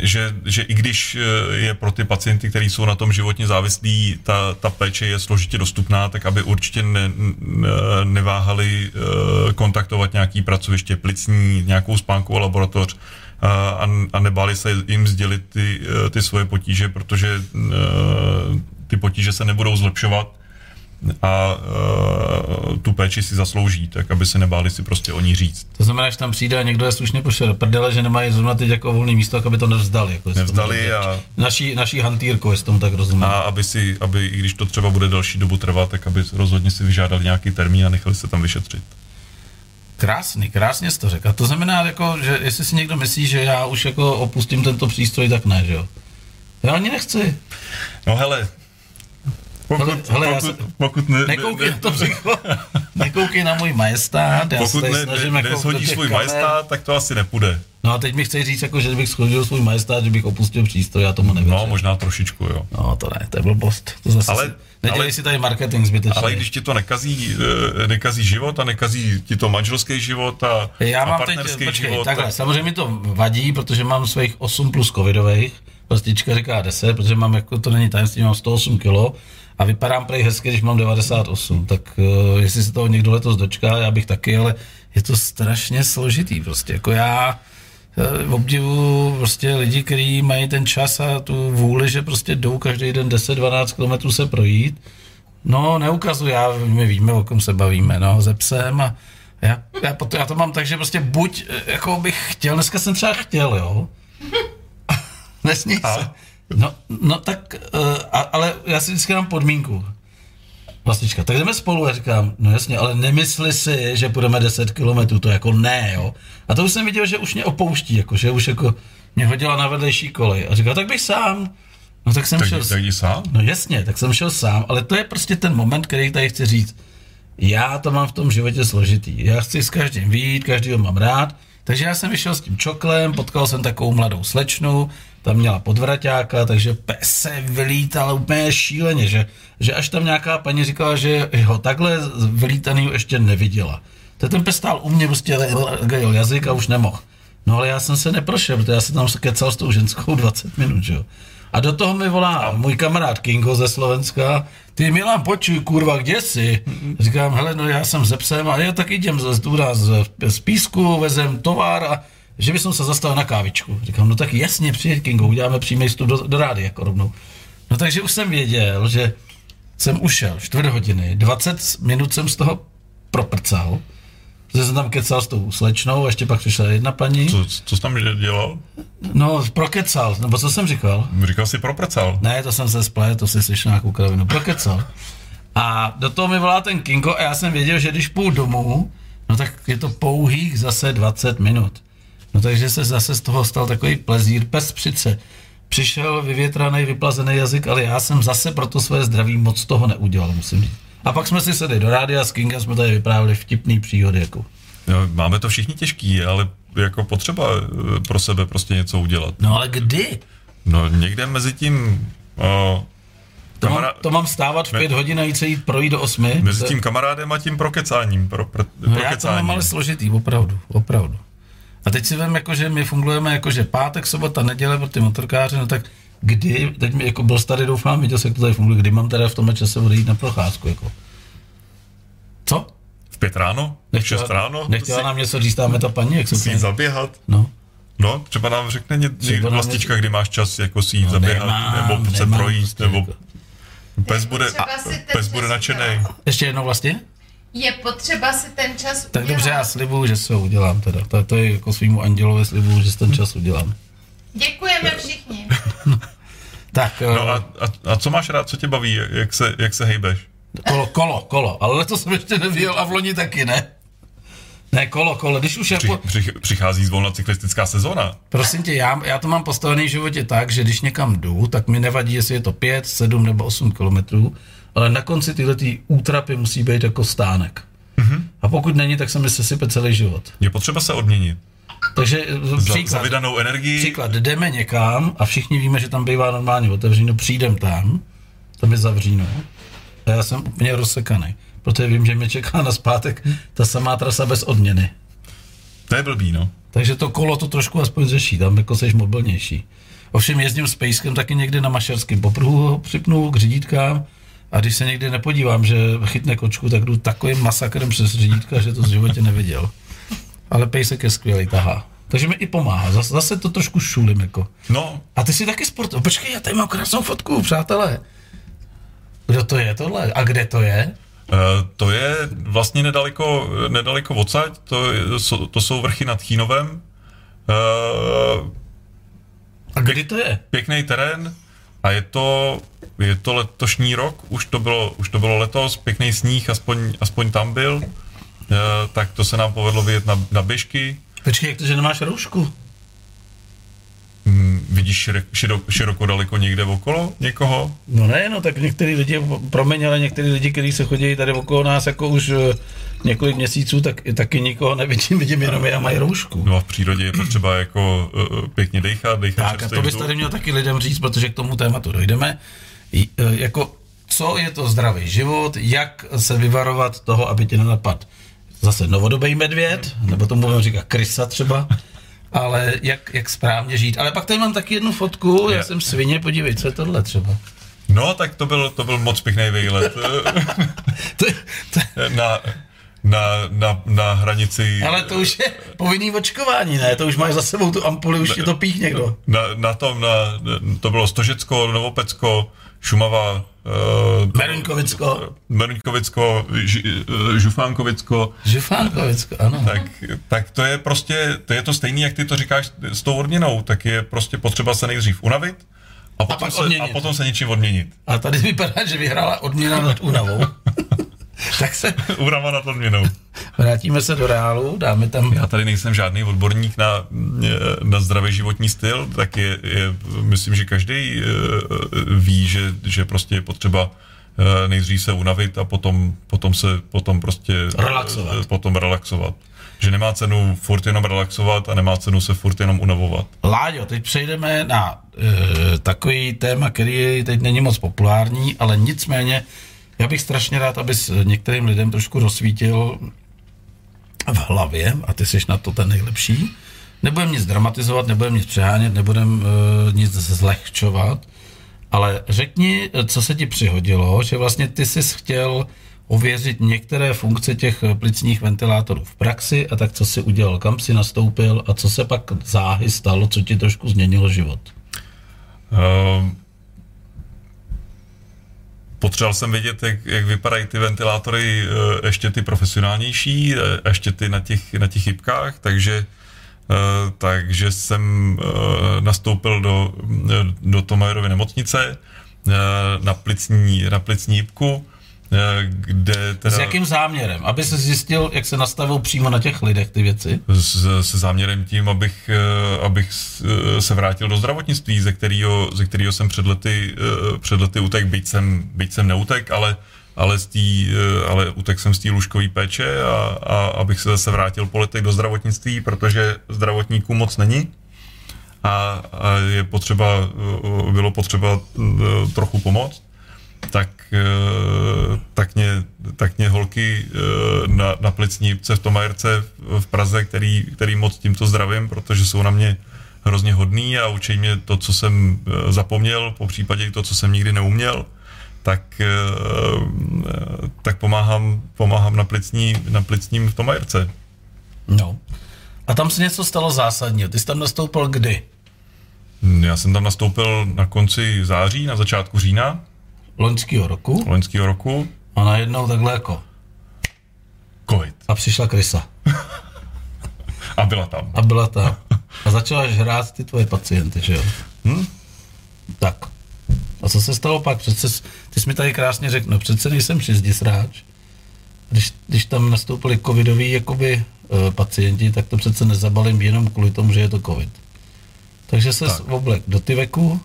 že, že i když eh, je pro ty pacienty, kteří jsou na tom životně závislí, ta, ta péče je složitě dostupná, tak aby určitě ne, ne, neváhali eh, kontaktovat nějaký pracoviště plicní, nějakou spánkovou laboratoř, a, a, nebáli se jim sdělit ty, eh, ty svoje potíže, protože eh, ty potíže se nebudou zlepšovat a uh, tu péči si zaslouží, tak aby se nebáli si prostě o ní říct. To znamená, že tam přijde a někdo je slušně pošel do prdele, že nemají zrovna teď jako volné místo, tak aby to nevzdali. Jako Nevzdali tomu a-. Naší, naší hantýrkou, jestli tomu tak rozumím. A aby si, aby i když to třeba bude další dobu trvat, tak aby rozhodně si vyžádali nějaký termín a nechali se tam vyšetřit. Krásný, krásně jsi to řekl. A to znamená, jako, že jestli si někdo myslí, že já už jako opustím tento přístroj, tak ne, že jo? Já ani nechci. No hele, Pokud, hele, já pokud, se- pokud ne, Nekoukej na to břicho, nekoukej na můj majestát, já se pokud tady ne, snažím ne, jako neshodíš svůj kamer. majestát, tak to asi nepůjde. No a teď mi chceš říct, jako, že bych schodil svůj majestát, že bych opustil přístroj, já tomu nevěřím. No, možná trošičku, jo. No to ne, to je blbost. To zase Ale- si, nedělej ale- si tady marketing zbytečný. Ale když ti to nekazí, eh, nekazí život a nekazí ti to manželský život a, Já a mám teď, partnerský počkej, život, takhle, tak samozřejmě mi to vadí, protože mám svých 8 plus covidových, plastička říká 10, protože mám, jako to není tajemství, mám 108 kilo a vypadám prej hezky, když mám 98, tak uh, jestli se toho někdo letos dočká, já bych taky, ale je to strašně složitý prostě, jako já eh, obdivu prostě lidi, kteří mají ten čas a tu vůli, že prostě jdou každý den 10-12 km se projít, No, neukazuju, já, my víme, o kom se bavíme, no, ze psem a já, já, to, já to mám tak, že prostě buď, eh, jako bych chtěl, dneska jsem třeba chtěl, jo, nesmí se. No, no tak, uh, a, ale já si vždycky dám podmínku. Vlastička, tak jdeme spolu, já říkám, no jasně, ale nemysli si, že půjdeme 10 kilometrů, to jako ne, jo. A to už jsem viděl, že už mě opouští, jako, že už jako mě hodila na vedlejší kolej. A říkal, tak bych sám. No tak jsem tak, šel... tak jdi sám. No jasně, tak jsem šel sám, ale to je prostě ten moment, který tady chci říct. Já to mám v tom životě složitý. Já chci s každým výjít, každýho mám rád, takže já jsem vyšel s tím čoklem, potkal jsem takovou mladou slečnu, tam měla podvraťáka, takže pes se vylítal úplně šíleně, že, že až tam nějaká paní říkala, že ho takhle vylítanýho ještě neviděla. To ten pes stál u mě, prostě gajil jazyk a už nemohl. No ale já jsem se neprošel, protože já jsem tam kecal s tou ženskou 20 minut, že jo. A do toho mi volá můj kamarád Kingo ze Slovenska, ty Milan, počuj, kurva, kde jsi? Říkám, hele, no já jsem ze psem a já tak idem z, z, z, z písku, vezem tovar a že bych se zastavil na kávičku. Říkám, no tak jasně, přijeď Kingo, uděláme přímý vstup do, do rády jako rovnou. No takže už jsem věděl, že jsem ušel čtvrt hodiny, 20 minut jsem z toho proprcal, že jsem tam kecal s tou slečnou a ještě pak přišla jedna paní. Co, co jsi tam dělal? No, prokecal, nebo co jsem říkal? Říkal jsi proprcal. Ne, to jsem se splet, to si slyšel nějakou kravinu. Prokecal. A do toho mi volá ten Kingo a já jsem věděl, že když půjdu domů, no tak je to pouhých zase 20 minut. No takže se zase z toho stal takový plezír, pes přice. Přišel vyvětraný, vyplazený jazyk, ale já jsem zase pro to své zdraví moc toho neudělal, musím říct. A pak jsme si sedli do rádia s Kingem, jsme tady vyprávěli vtipný příhody. Jako. Máme to všichni těžký, ale jako potřeba eh, pro sebe prostě něco udělat. No ale kdy? No někde mezi tím... Uh, To, mám, to mám stávat v pět hodin a jít se jít projít do osmi? Mezi tím kamarádem a tím prokecáním. Pro, pro, No, já to prokecáním. mám ale složitý, opravdu, opravdu. A teď si vím, jako, že my fungujeme jako, že pátek, sobota, neděle pro ty motorkáře, no tak kdy, teď mi jako byl tady, doufám, viděl jsem, jak to tady funguje, kdy mám teda v tomhle čase odejít na procházku, jako. Co? V pět ráno? V šest ráno? Nechtěla nám něco říct, dáme ta paní, jak se si jít zaběhat? No. No, třeba nám řekne ně, Třeba nám vlastička, kdy máš čas jako si jít No, zaběhat, nemám, nebo se projít, prostě nebo jako. pes bude, si pes bude nadšený. Ještě jednou vlastně? Je potřeba si ten čas Tak udělat. dobře, já slibuju, že se ho udělám teda. To, to je jako svýmu andělovi slibuju, že si ten čas udělám. Děkujeme všichni. Tak, No a, a, a co máš rád, co tě baví, jak se, jak se hejbeš? Kolo, kolo, kolo. Ale letos jsem ještě nevěděl a v loni taky, ne? Ne, kolo, kolo. Když už Při, jako... při, přichází zvolna cyklistická sezóna. Prosím tě, já, já to mám postavený v životě tak, že když někam jdu, tak mi nevadí, jestli je to 5, 7 nebo 8 kilometrů, ale na konci tyhle tý útrapy musí být jako stánek. Mm-hmm. A pokud není, tak se mi sesype celý život. Je potřeba se odměnit. Takže Za, příklad, za vydanou energii. příklad, jdeme někam a všichni víme, že tam bývá normálně otevřeno, přijdem tam, tam je zavříno a já jsem úplně rozsekaný, protože vím, že mě čeká na zpátek ta samá trasa bez odměny. To je blbý, no. Takže to kolo to trošku aspoň řeší, tam jako seš mobilnější. Ovšem jezdím s pejskem taky někdy na mašerském popruhu, ho připnu k řidítkám a když se někdy nepodívám, že chytne kočku, tak jdu takovým masakrem přes řidítka, že to v životě neviděl. Ale pejsek je skvělý, tahá. Takže mi i pomáhá. Zase, zase to trošku šulím jako. No, A ty si taky sport. Počkej, já tady mám krásnou fotku, přátelé. Kdo to je tohle? A kde to je? Uh, to je vlastně nedaleko, nedaleko odsaď, to, to jsou vrchy nad Chínovem. Uh, A kdy to je? pěkný terén a je to, je to letošní rok, už to bylo, už to bylo letos, pěkný sníh, aspoň, aspoň tam byl, uh, tak to se nám povedlo vyjet na, na běžky. Počkej, jak to, že nemáš roušku? Vidíš vidíš širok, širok, široko daleko někde okolo někoho? No ne, no tak některý lidi, promiň, ale některý lidi, kteří se chodí tady okolo nás jako už eh, několik měsíců, tak taky nikoho nevidím, vidím jenom je a mají roušku. No a v přírodě je potřeba jako uh, pěkně dechat, dechat Tak a to bys tady měl taky lidem říct, protože k tomu tématu dojdeme. J- eh, jako, co je to zdravý život, jak se vyvarovat toho, aby tě nenapad zase novodobý medvěd, nebo tomu budeme říkat krysa třeba, ale jak, jak správně žít. Ale pak tady mám taky jednu fotku, já jsem svině, podívej, co je tohle třeba. No, tak to byl, to byl moc pěkný výlet. na, na, na, na hranici... Ale to už je povinný očkování, ne? To už máš za sebou tu ampuli, už ti to pích někdo. Na, na tom, na, to bylo Stožecko, Novopecko, Šumava, uh, Meruňkovicko. Meruňkovicko, Ž, uh, Žufánkovicko. Žufánkovicko, ano. Tak, tak to je prostě, to je to stejný, jak ty to říkáš s tou odměnou, tak je prostě potřeba se nejdřív unavit a potom, a se, a potom se něčím odměnit. A tady vypadá, že vyhrála odměna nad únavou. tak se... Únava nad odměnou. Vrátíme se do reálu, dáme tam... Já tady nejsem žádný odborník na, na zdravý životní styl, tak je, je myslím, že každý ví, že, že prostě je potřeba nejdřív se unavit a potom, potom se potom prostě relaxovat. potom relaxovat. Že nemá cenu furt jenom relaxovat a nemá cenu se furt jenom unavovat. Láďo, teď přejdeme na e, takový téma, který teď není moc populární, ale nicméně já bych strašně rád, abys některým lidem trošku rozsvítil v hlavě, a ty jsi na to ten nejlepší. Nebudem nic dramatizovat, nebudem nic přehánět, nebudem uh, nic zlehčovat, ale řekni, co se ti přihodilo, že vlastně ty jsi chtěl ověřit některé funkce těch plicních ventilátorů v praxi a tak co si udělal, kam si nastoupil a co se pak záhy stalo, co ti trošku změnilo život? Uh, potřeboval jsem vědět, jak, jak vypadají ty ventilátory uh, ještě ty profesionálnější, uh, ještě ty na těch, na těch chybkách, takže uh, takže jsem nastoupil do, do Tomajerovy nemocnice na plicní, na plicní jibku, kde teda... S jakým záměrem? Aby se zjistil, jak se nastavil přímo na těch lidech ty věci? S, se záměrem tím, abych, abych se vrátil do zdravotnictví, ze kterého, ze kterého jsem před lety, před lety utek, byť jsem, byť jsem neutek, ale, ale, z tý, ale utek jsem z té lůžkové péče a, a abych se zase vrátil po letech do zdravotnictví, protože zdravotníků moc není. A, a je potřeba, bylo potřeba trochu pomoct tak, tak, mě, tak mě holky na, na plicní v Tomajerce v Praze, který, který moc tímto zdravím, protože jsou na mě hrozně hodný a učí mě to, co jsem zapomněl, po případě to, co jsem nikdy neuměl, tak, tak pomáhám, pomáhám na, plicní, na plicním v Tomajerce. No. A tam se něco stalo zásadního. Ty jsi tam nastoupil kdy? Já jsem tam nastoupil na konci září, na začátku října loňského roku. Loňského roku. A najednou takhle jako. Covid. A přišla krysa. a byla tam. A byla tam. A začala žrát ty tvoje pacienty, že jo? Hm? Tak. A co se stalo pak? Přece, ty jsi mi tady krásně řekl, no přece nejsem sráč. Když, když tam nastoupili covidoví jakoby e, pacienti, tak to přece nezabalím jenom kvůli tomu, že je to covid. Takže se oblek do tyveku,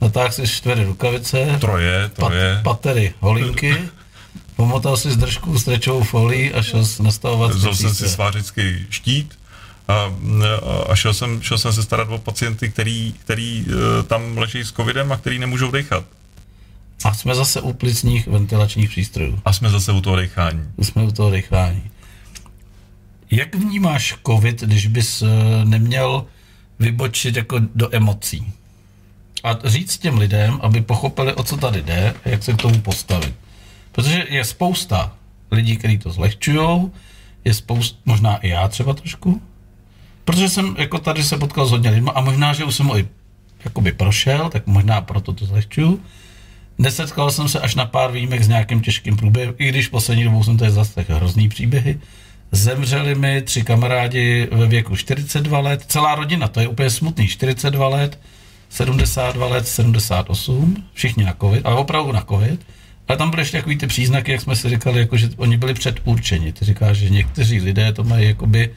natáhl si čtyři rukavice, troje, troje. Pat, patery, holínky, pomotal si z držku strečovou folii a šel nastavovat. Vzal jsem si svářický štít a, a šel, jsem, šel jsem se starat o pacienty, který, který uh, tam leží s covidem a který nemůžou dechat. A jsme zase u plicních ventilačních přístrojů. A jsme zase u toho dechání. Jsme u toho dechání. Jak vnímáš covid, když bys neměl vybočit jako do emocí? A říct těm lidem, aby pochopili, o co tady jde jak se k tomu postavit. Protože je spousta lidí, kteří to zlehčují, je spousta, možná i já třeba trošku, protože jsem jako tady se potkal s hodně lidmi a možná, že už jsem ho i jakoby prošel, tak možná proto to zlehčuju. Nesetkal jsem se až na pár výjimek s nějakým těžkým průběhem, i když poslední dobou jsem tady zase hrozný příběhy. Zemřeli mi tři kamarádi ve věku 42 let, celá rodina, to je úplně smutný, 42 let, 72 let, 78, všichni na covid, ale opravdu na covid. Ale tam byly ještě takový ty příznaky, jak jsme si říkali, jako, že oni byli předurčeni. Ty říkáš, že někteří lidé to mají jakoby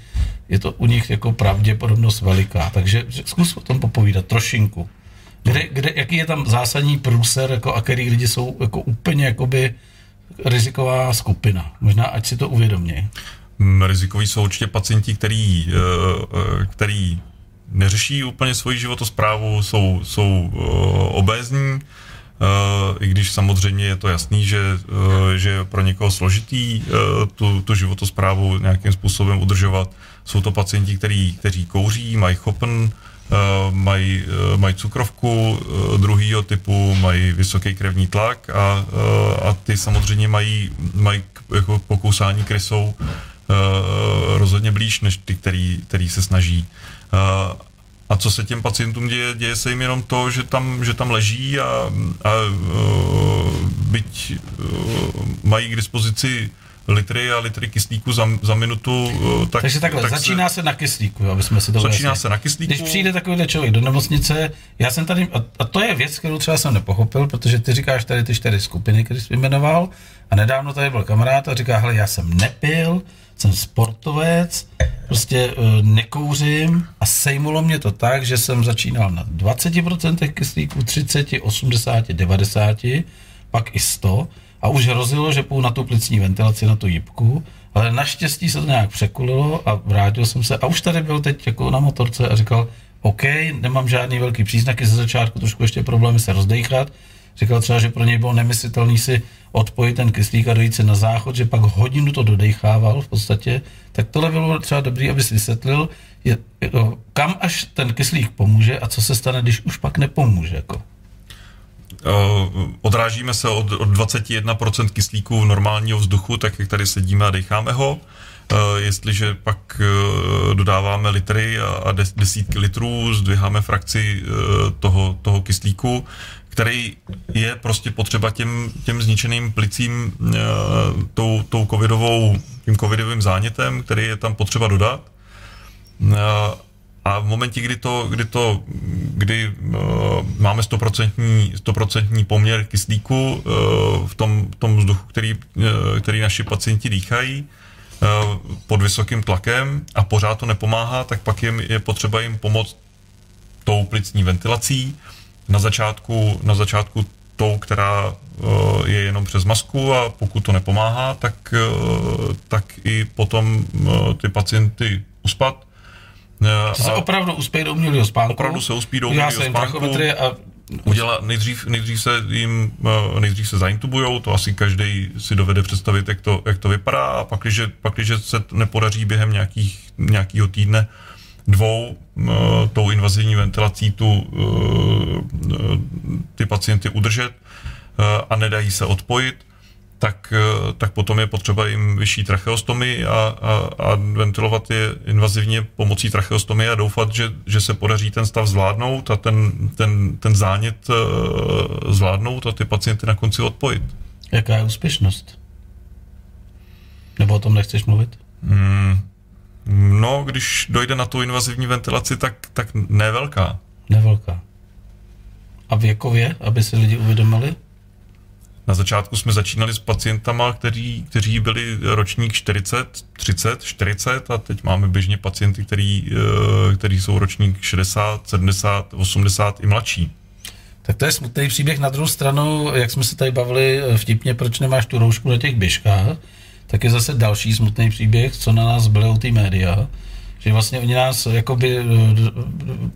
je to u nich jako pravděpodobnost veliká. Takže zkus o tom popovídat trošinku. Kde, kde, jaký je tam zásadní průser jako, a který lidi jsou jako úplně jakoby riziková skupina? Možná, ať si to uvědomí. Mm, Rizikoví jsou určitě pacienti, který, eh, eh, který neřeší úplně svoji životosprávu, jsou, jsou eh, obézní, i když samozřejmě je to jasný, že, že je pro někoho složitý tu, tu životosprávu nějakým způsobem udržovat. Jsou to pacienti, který, kteří kouří, mají chopen, mají, mají cukrovku druhého typu, mají vysoký krevní tlak a, a ty samozřejmě mají, mají jako pokousání krysou rozhodně blíž než ty, který, který se snaží. A co se těm pacientům děje? Děje se jim jenom to, že tam, že tam leží a, a byť mají k dispozici litry a litry kyslíku za, za minutu. Tak, Takže takhle, tak začíná se, se na kyslíku, aby jsme si to Začíná vlastně. se na kyslíku. Když přijde takovýhle člověk do nemocnice, já jsem tady, a, a to je věc, kterou třeba jsem nepochopil, protože ty říkáš tady ty čtyři skupiny, které jsi jmenoval, a nedávno tady byl kamarád a říká, hele, já jsem nepil, jsem sportovec, prostě uh, nekouřím a sejmulo mě to tak, že jsem začínal na 20% kyslíku, 30, 80, 90, pak i 100 a už hrozilo, že půjdu na tu plicní ventilaci, na tu jibku, ale naštěstí se to nějak překulilo a vrátil jsem se. A už tady byl teď jako na motorce a říkal, OK, nemám žádný velký příznaky ze začátku, trošku ještě problémy se rozdechat, Říkal třeba, že pro něj bylo nemyslitelný si odpojit ten kyslík a dojít se na záchod, že pak hodinu to dodechával v podstatě. Tak tohle bylo třeba dobrý, abys vysvětlil, je, kam až ten kyslík pomůže a co se stane, když už pak nepomůže. Jako. Odrážíme se od, od 21% kyslíku normálního vzduchu, tak jak tady sedíme a decháme ho. Jestliže pak dodáváme litry a desítky litrů, zdviháme frakci toho, toho kyslíku, který je prostě potřeba těm, těm zničeným plicím e, tou, tou covidovou, tím covidovým zánětem, který je tam potřeba dodat. E, a v momentě, kdy to, kdy to, kdy uh, máme 100%, 100% poměr kyslíku v tom, tom vzduchu, který, který naši pacienti dýchají pod vysokým tlakem a pořád to nepomáhá, tak pak je, je potřeba jim pomoct tou plicní ventilací, na začátku, na začátku tou, která uh, je jenom přes masku a pokud to nepomáhá, tak, uh, tak i potom uh, ty pacienty uspat. To se opravdu uspějí do umělého spánku. Opravdu se uspí do umělého spánku. A... Udělá, nejdřív, nejdřív, se jim, nejdřív se zaintubujou, to asi každý si dovede představit, jak to, jak to vypadá a pak, když, pak, když se nepodaří během nějakých, nějakého týdne dvou tou invazivní ventilací tu, uh, ty pacienty udržet uh, a nedají se odpojit, tak, tak potom je potřeba jim vyšší tracheostomy a, a, a ventilovat je invazivně pomocí tracheostomy a doufat, že, že se podaří ten stav zvládnout a ten, ten, ten zánět zvládnout a ty pacienty na konci odpojit. Jaká je úspěšnost? Nebo o tom nechceš mluvit? Hmm, No, když dojde na tu invazivní ventilaci, tak, tak nevelká. Nevelká. A věkově, aby si lidi uvědomili? Na začátku jsme začínali s pacientama, kteří, kteří byli ročník 40, 30, 40 a teď máme běžně pacienty, který, eh, který jsou ročník 60, 70, 80 i mladší. Tak to je smutný příběh. Na druhou stranu, jak jsme se tady bavili eh, vtipně, proč nemáš tu roušku na těch běžkách, tak je zase další smutný příběh, co na nás byly ty média, že vlastně oni nás jakoby,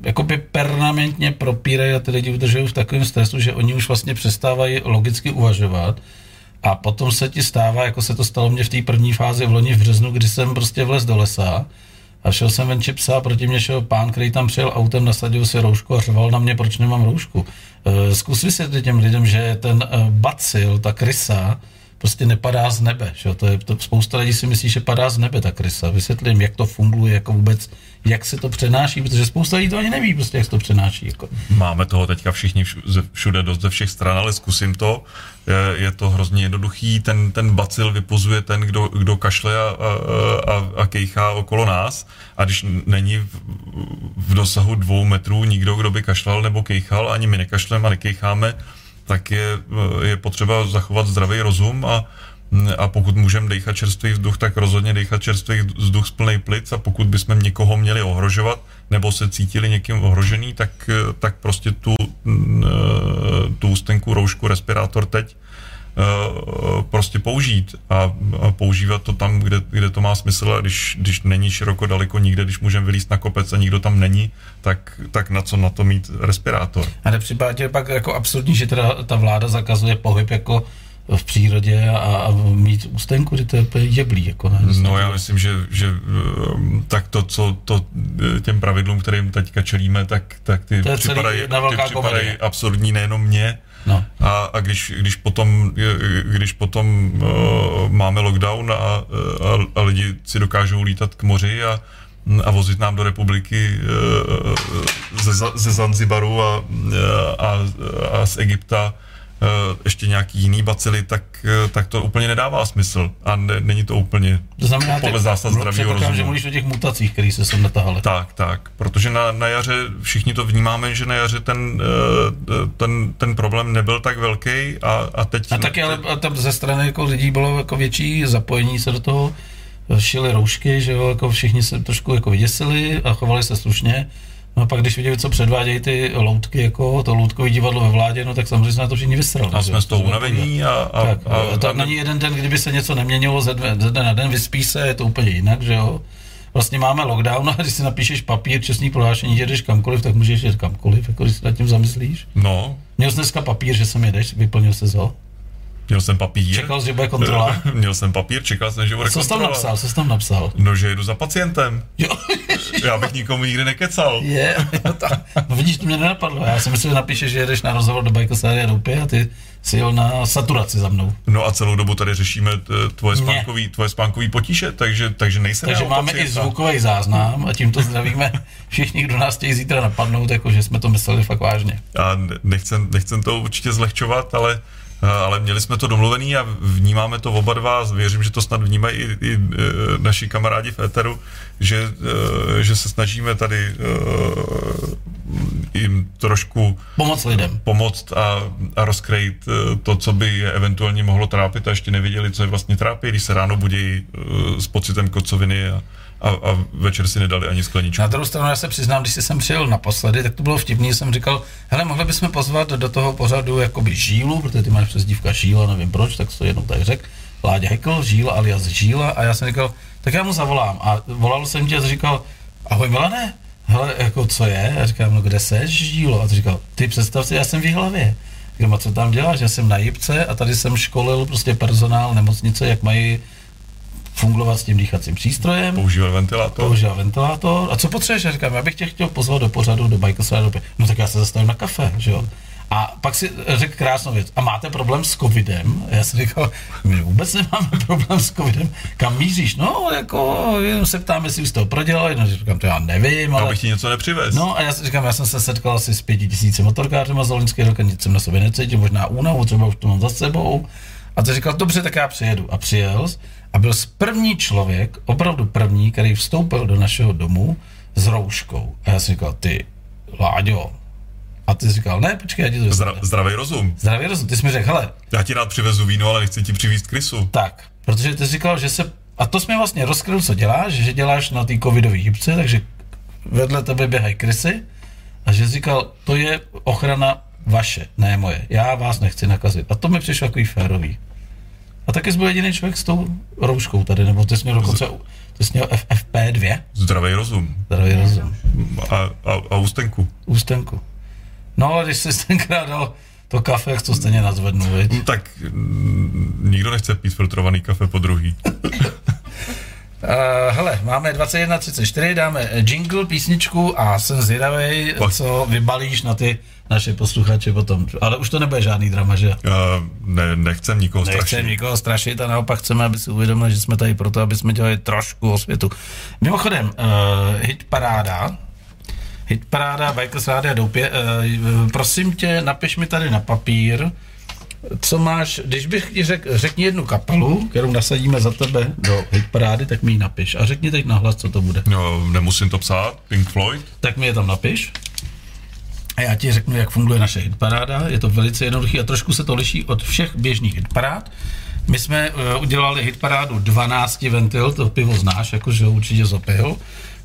jakoby permanentně propírají a ty lidi udržují v takovém stresu, že oni už vlastně přestávají logicky uvažovat a potom se ti stává, jako se to stalo mě v té první fázi v loni v březnu, kdy jsem prostě vlez do lesa a šel jsem ven psa a proti mě šel pán, který tam přijel autem, nasadil si roušku a řval na mě, proč nemám roušku. Eh, zkus vysvětlit těm lidem, že ten eh, bacil, ta krysa, prostě nepadá z nebe. Že? To je, to, spousta lidí si myslí, že padá z nebe ta krysa. Vysvětlím, jak to funguje, jako vůbec, jak se to přenáší, protože spousta lidí to ani neví, prostě, jak se to přenáší. Jako. Máme toho teďka všichni všude dost ze všech stran, ale zkusím to. Je, je to hrozně jednoduchý. Ten, ten bacil vypozuje ten, kdo, kdo kašle a, a, a, a kejchá okolo nás. A když není v, v dosahu dvou metrů nikdo, kdo by kašlal nebo kejchal, ani my nekašleme a nekejcháme, tak je, je potřeba zachovat zdravý rozum a, A pokud můžeme dechat čerstvý vzduch, tak rozhodně dechat čerstvý vzduch z plnej plic a pokud bychom někoho měli ohrožovat nebo se cítili někým ohrožený, tak, tak prostě tu, tu ústenku, roušku, respirátor teď prostě použít a, používat to tam, kde, kde to má smysl a když, když není široko daleko nikde, když můžeme vylíst na kopec a nikdo tam není, tak, tak na co na to mít respirátor. A nepřipadá tě pak jako absurdní, že teda ta vláda zakazuje pohyb jako v přírodě a, a mít ústenku, že to je jeblý, jako ne? No já myslím, že, že ehm, tak to, co to eh, těm pravidlům, kterým teďka čelíme, tak, tak ty je připadají, ty komedie. absurdní nejenom mě. No. A, a když, když potom, eh, když potom uh, máme lockdown a, a, a lidi si dokážou lítat k moři a, a vozit nám do republiky uh, ze, ze Zanzibaru a, a, a z Egypta ještě nějaký jiný bacily, tak, eh, tak to úplně nedává smysl. A ne, není to úplně To znamená, podle zásad zdravého předpokládám, že rozumu. mluvíš o těch mutacích, které se sem natahaly. Tak, tak, protože na, na jaře všichni to vnímáme, že na jaře ten, eh, ten, ten problém nebyl tak velký a, a teď... A taky ale a tam ze strany jako lidí bylo jako větší zapojení se do toho, šili roušky, že jo, jako všichni se trošku jako vyděsili a chovali se slušně. No a pak, když viděli, co předvádějí ty loutky, jako to loutkový divadlo ve vládě, no tak samozřejmě se na to všichni vysrali. A jsme z toho unavení a... a, tak, a, a, to není jeden den, kdyby se něco neměnilo ze dne, ze dne na den, vyspíš se, je to úplně jinak, že jo. Vlastně máme lockdown a když si napíšeš papír, čestný prohlášení, že jdeš kamkoliv, tak můžeš jít kamkoliv, jako když si nad tím zamyslíš. No, Měl jsi dneska papír, že sem jedeš, vyplnil jsi ho. Měl jsem papír. Čekal jsi, že bude kontrola? měl jsem papír, čekal jsem, že bude Co jsi tam kontrola. napsal, co jsi tam napsal? No, že jedu za pacientem. Jo. Já bych nikomu nikdy nekecal. Je, jo, ta, no vidíš, to mě nenapadlo. Já si myslím, že napíšeš, že jedeš na rozhovor do Bajkosáry a Doupy a ty si jel na saturaci za mnou. No a celou dobu tady řešíme tvoje spánkový, tvoje spánkový potíže, takže, takže nejsem Takže máme i pacienta. zvukový záznam a tímto zdravíme všichni, kdo nás chtějí zítra napadnout, jako že jsme to mysleli fakt vážně. Já ne- nechcem, nechcem to určitě zlehčovat, ale, ale měli jsme to domluvený a vnímáme to oba dva. Věřím, že to snad vnímají i, i e, naši kamarádi v Eteru, že, e, že se snažíme tady jim trošku Pomoc lidem. pomoct a, a rozkrejit to, co by je eventuálně mohlo trápit a ještě nevěděli, co je vlastně trápí, když se ráno budí s pocitem kocoviny a, a, a večer si nedali ani skleničku. Na druhou stranu, já se přiznám, když jsem přijel naposledy, tak to bylo vtipný, jsem říkal, hele, mohli bychom pozvat do toho pořadu jakoby Žílu, protože ty máš přezdívka Žíla, nevím proč, tak to jednou tak řekl. Láďa Hekl, Žíla alias Žíla a já jsem říkal, tak já mu zavolám. A volal jsem tě a říkal, ahoj Milane, hele, jako co je? A říkám, no kde seš, Žílo? A ty říkal, ty představ si, já jsem v Jihlavě. Říkám, a co tam děláš? Já jsem na Jipce a tady jsem školil prostě personál nemocnice, jak mají fungovat s tím dýchacím přístrojem. Používal ventilátor. Používal ventilátor. A co potřebuješ? Já říkám, já bych tě chtěl pozvat do pořadu do Bajkos Rádio. No tak já se zastavím na kafe, že jo. A pak si řekl krásnou věc. A máte problém s covidem? Já jsem říkal, my vůbec nemáme problém s covidem. Kam míříš? No, jako, jenom se ptám, jestli už to prodělali. No, říkám, to já nevím, ale... Abych ti něco nepřivez. No a já si říkám, já jsem se setkal asi s pěti tisíci motorkářema z Lolinského roka, nic jsem na sobě necítil, možná únavu, třeba už to mám za sebou. A to říkal, dobře, tak já přijedu. A přijel jsi a byl první člověk, opravdu první, který vstoupil do našeho domu s rouškou. A já jsem říkal, ty, Láďo. A ty jsi říkal, ne, počkej, já ti to Zdra, zdravý rozum. Zdravý rozum. Ty jsi mi řekl, hele, Já ti rád přivezu víno, ale nechci ti přivízt krysu. tak, protože ty jsi říkal, že se, a to jsi mi vlastně rozkryl, co děláš, že děláš na té covidové hybce, takže vedle tebe běhají krysy a že jsi říkal, to je ochrana vaše, ne moje. Já vás nechci nakazit. A to mi přišlo takový férový. A taky jsi byl jediný člověk s tou rouškou tady, nebo ty jsi měl dokonce, ty jsi měl FFP2, Zdravý rozum. zdravý rozum, A, a, a ústenku. ústenku. No ale když jsi tenkrát dal to kafe, jak to stejně nazvednu, viď? No, tak mm, nikdo nechce pít filtrovaný kafe po druhý. Uh, hele, máme 21.34, dáme jingle, písničku a jsem zvědavý, co vybalíš na ty naše posluchače potom. Ale už to nebude žádný drama, že? Uh, ne, nechcem nikoho Nechceme strašit. nikoho strašit a naopak chceme, aby si uvědomili, že jsme tady proto, aby jsme dělali trošku o světu. Mimochodem, uh, hit paráda, hit paráda, Bikers Rádia Doupě, uh, prosím tě, napiš mi tady na papír, co máš, když bych ti řekl, řekni jednu kapelu, kterou nasadíme za tebe do hitparády, tak mi ji napiš. A řekni teď nahlas, co to bude. No, nemusím to psát. Pink Floyd. Tak mi je tam napiš. A já ti řeknu, jak funguje naše hitparáda. Je to velice jednoduché a trošku se to liší od všech běžných hitparád. My jsme uh, udělali hitparádu 12 ventil, to pivo znáš, jakože ho určitě zopil.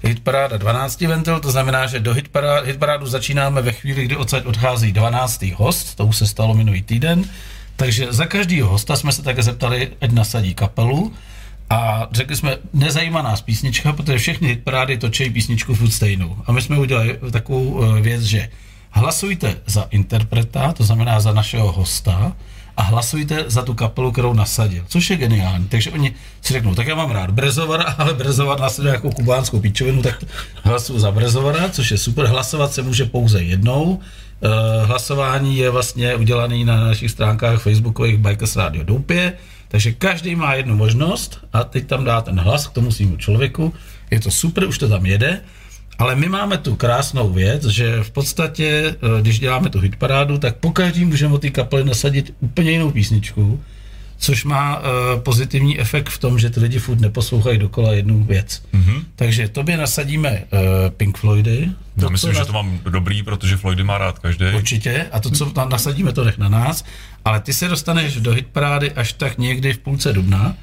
Hitparáda 12 ventil, to znamená, že do hitparádu, hitparádu začínáme ve chvíli, kdy odsaď odchází 12. host, to už se stalo minulý týden. Takže za každého hosta jsme se také zeptali, ať nasadí kapelu. A řekli jsme, nezajímá nás písnička, protože všechny hitparády točí písničku furt stejnou. A my jsme udělali takovou eh, věc, že hlasujte za interpreta, to znamená za našeho hosta, a hlasujte za tu kapelu, kterou nasadil, což je geniální. Takže oni si řeknou, tak já mám rád Brezovara, ale Brezovar nasadil jako kubánskou píčovinu, tak hlasuju za Brezovara, což je super. Hlasovat se může pouze jednou. Uh, hlasování je vlastně udělané na našich stránkách facebookových Bikers Radio Doupě, takže každý má jednu možnost a teď tam dá ten hlas k tomu svýmu člověku. Je to super, už to tam jede. Ale my máme tu krásnou věc, že v podstatě, eh, když děláme tu hitparádu, tak po každý můžeme od té kapely nasadit úplně jinou písničku, což má uh, pozitivní efekt v tom, že ty lidi furt neposlouchají dokola jednu věc. Mm-hmm. Takže tobě nasadíme uh, Pink Floydy. To, Já myslím, že to mám dobrý, protože Floydy má rád každý. Určitě. A to, co tam nasadíme, to nech na nás. Ale ty se dostaneš do hitparády až tak někdy v půlce dubna,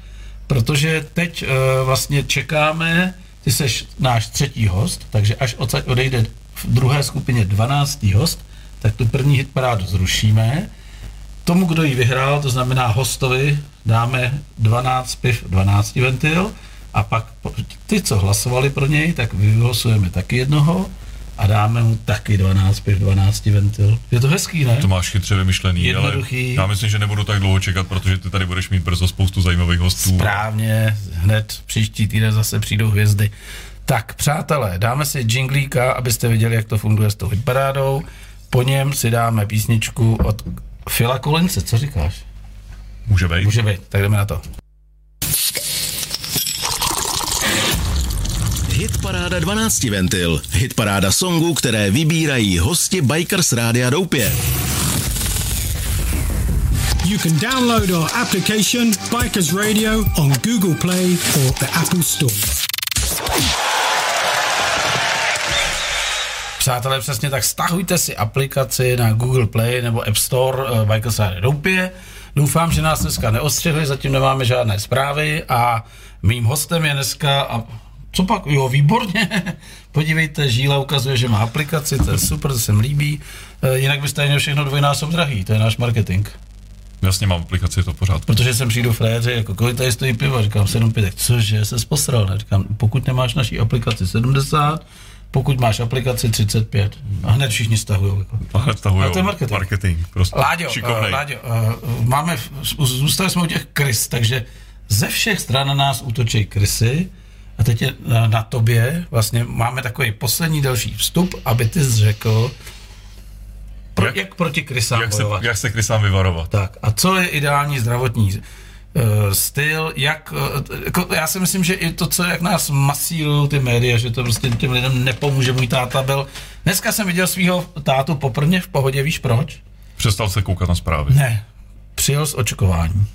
protože teď uh, vlastně čekáme ty seš náš třetí host, takže až odejde v druhé skupině 12. host, tak tu první hitparádu zrušíme. Tomu, kdo ji vyhrál, to znamená hostovi, dáme 12 piv, 12 ventil a pak ty, co hlasovali pro něj, tak vyhlasujeme taky jednoho a dáme mu taky 12 piv, 12 ventil. Je to hezký, ne? To máš chytře vymyšlený, Jednoduchý. ale já myslím, že nebudu tak dlouho čekat, protože ty tady budeš mít brzo spoustu zajímavých hostů. Správně, hned příští týden zase přijdou hvězdy. Tak, přátelé, dáme si jinglíka, abyste viděli, jak to funguje s tou hitparádou. Po něm si dáme písničku od Fila Kolince, co říkáš? Může být. Může být, tak jdeme na to. Hitparáda 12 ventil. Hitparáda songů, které vybírají hosti Bikers Rádia Doupě. You can download our application Bikers Radio on Google Play or the Apple Store. Přátelé, přesně tak stahujte si aplikaci na Google Play nebo App Store uh, Bikers Radio Doupě. Doufám, že nás dneska neostřihli, zatím nemáme žádné zprávy a mým hostem je dneska, a co pak, jo, výborně, podívejte, Žíla ukazuje, že má aplikaci, to je super, to se mi líbí, e, jinak byste měl všechno dvojnásob drahý, to je náš marketing. Jasně mám aplikaci, to pořád. Protože jsem přijdu fréři, jako kolik tady stojí pivo, říkám 7 pětek, cože, se posral, ne? říkám, pokud nemáš naší aplikaci 70, pokud máš aplikaci 35. A hned všichni stahují. Jako. A hned stahují. A to je marketing. Marketing, prostě. Láďo, uh, Láďo uh, máme, zůstali jsme u těch krys, takže ze všech stran na nás útočí krysy, a teď je na, tobě, vlastně máme takový poslední další vstup, aby ty jsi řekl, pro, jak, jak proti krysám jak bojovat. Se, jak se krysám vyvarovat. Tak, a co je ideální zdravotní uh, styl, jak, uh, jako, já si myslím, že i to, co, jak nás masírují ty média, že to prostě těm lidem nepomůže. Můj táta byl, dneska jsem viděl svého tátu poprvé v pohodě, víš proč? Přestal se koukat na zprávy. Ne, přijel z očkování.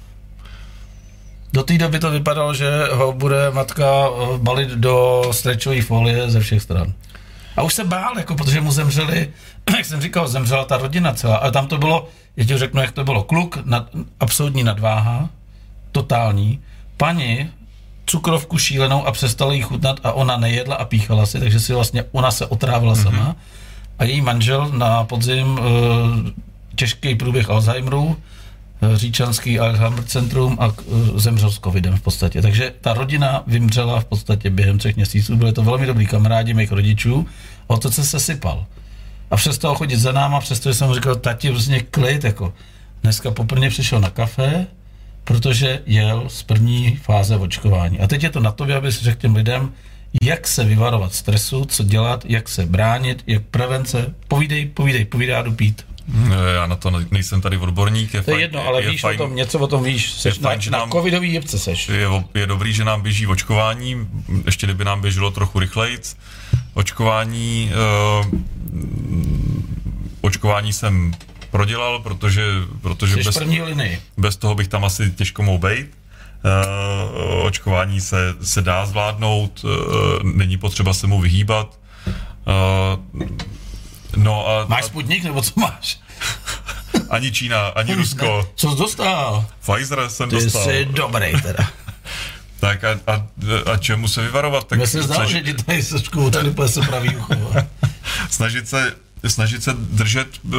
Do té doby to vypadalo, že ho bude matka eh, balit do strečové folie ze všech stran. A už se bál, jako, protože mu zemřeli, jak jsem říkal, zemřela ta rodina celá. A tam to bylo, já ti řeknu, jak to bylo. Kluk, nad, absolutní nadváha, totální. Paní, cukrovku šílenou a přestala jí chutnat a ona nejedla a píchala si, takže si vlastně ona se otrávila mm-hmm. sama. A její manžel na podzim e, těžký průběh Alzheimeru, Říčanský Alzheimer centrum a zemřel s covidem v podstatě. Takže ta rodina vymřela v podstatě během třech měsíců. Byli to velmi dobrý kamarádi mých rodičů. O to se sypal. A přestal chodit za náma, přestože jsem říkal, tati, vlastně klid, jako. Dneska poprvé přišel na kafe, protože jel z první fáze očkování. A teď je to na to, aby si řekl těm lidem, jak se vyvarovat stresu, co dělat, jak se bránit, jak prevence. Povídej, povídej, povídej, jdu pít. Já na to nejsem tady odborník. Je to je fajn, jedno, ale je víš fajn, o tom, něco o tom víš. Seš je na, fajn, že na nám- covidový jebce seš. Je, je dobrý, že nám běží očkování, ještě kdyby nám běželo trochu rychlejc. Očkování, uh, očkování jsem prodělal, protože, protože Jsi bez, první linii. bez toho bych tam asi těžko mohl být. Uh, očkování se, se dá zvládnout, uh, není potřeba se mu vyhýbat. Uh, No a, Máš Sputnik, nebo co máš? ani Čína, ani Rusko. Co jsi dostal? Pfizer jsem Ty dostal. jsi dobrý teda. Tak a, a, a čemu se vyvarovat? Tak Já se zdal, že ti tady sečku, tady se pravý ucho. snažit se snažit se držet eh,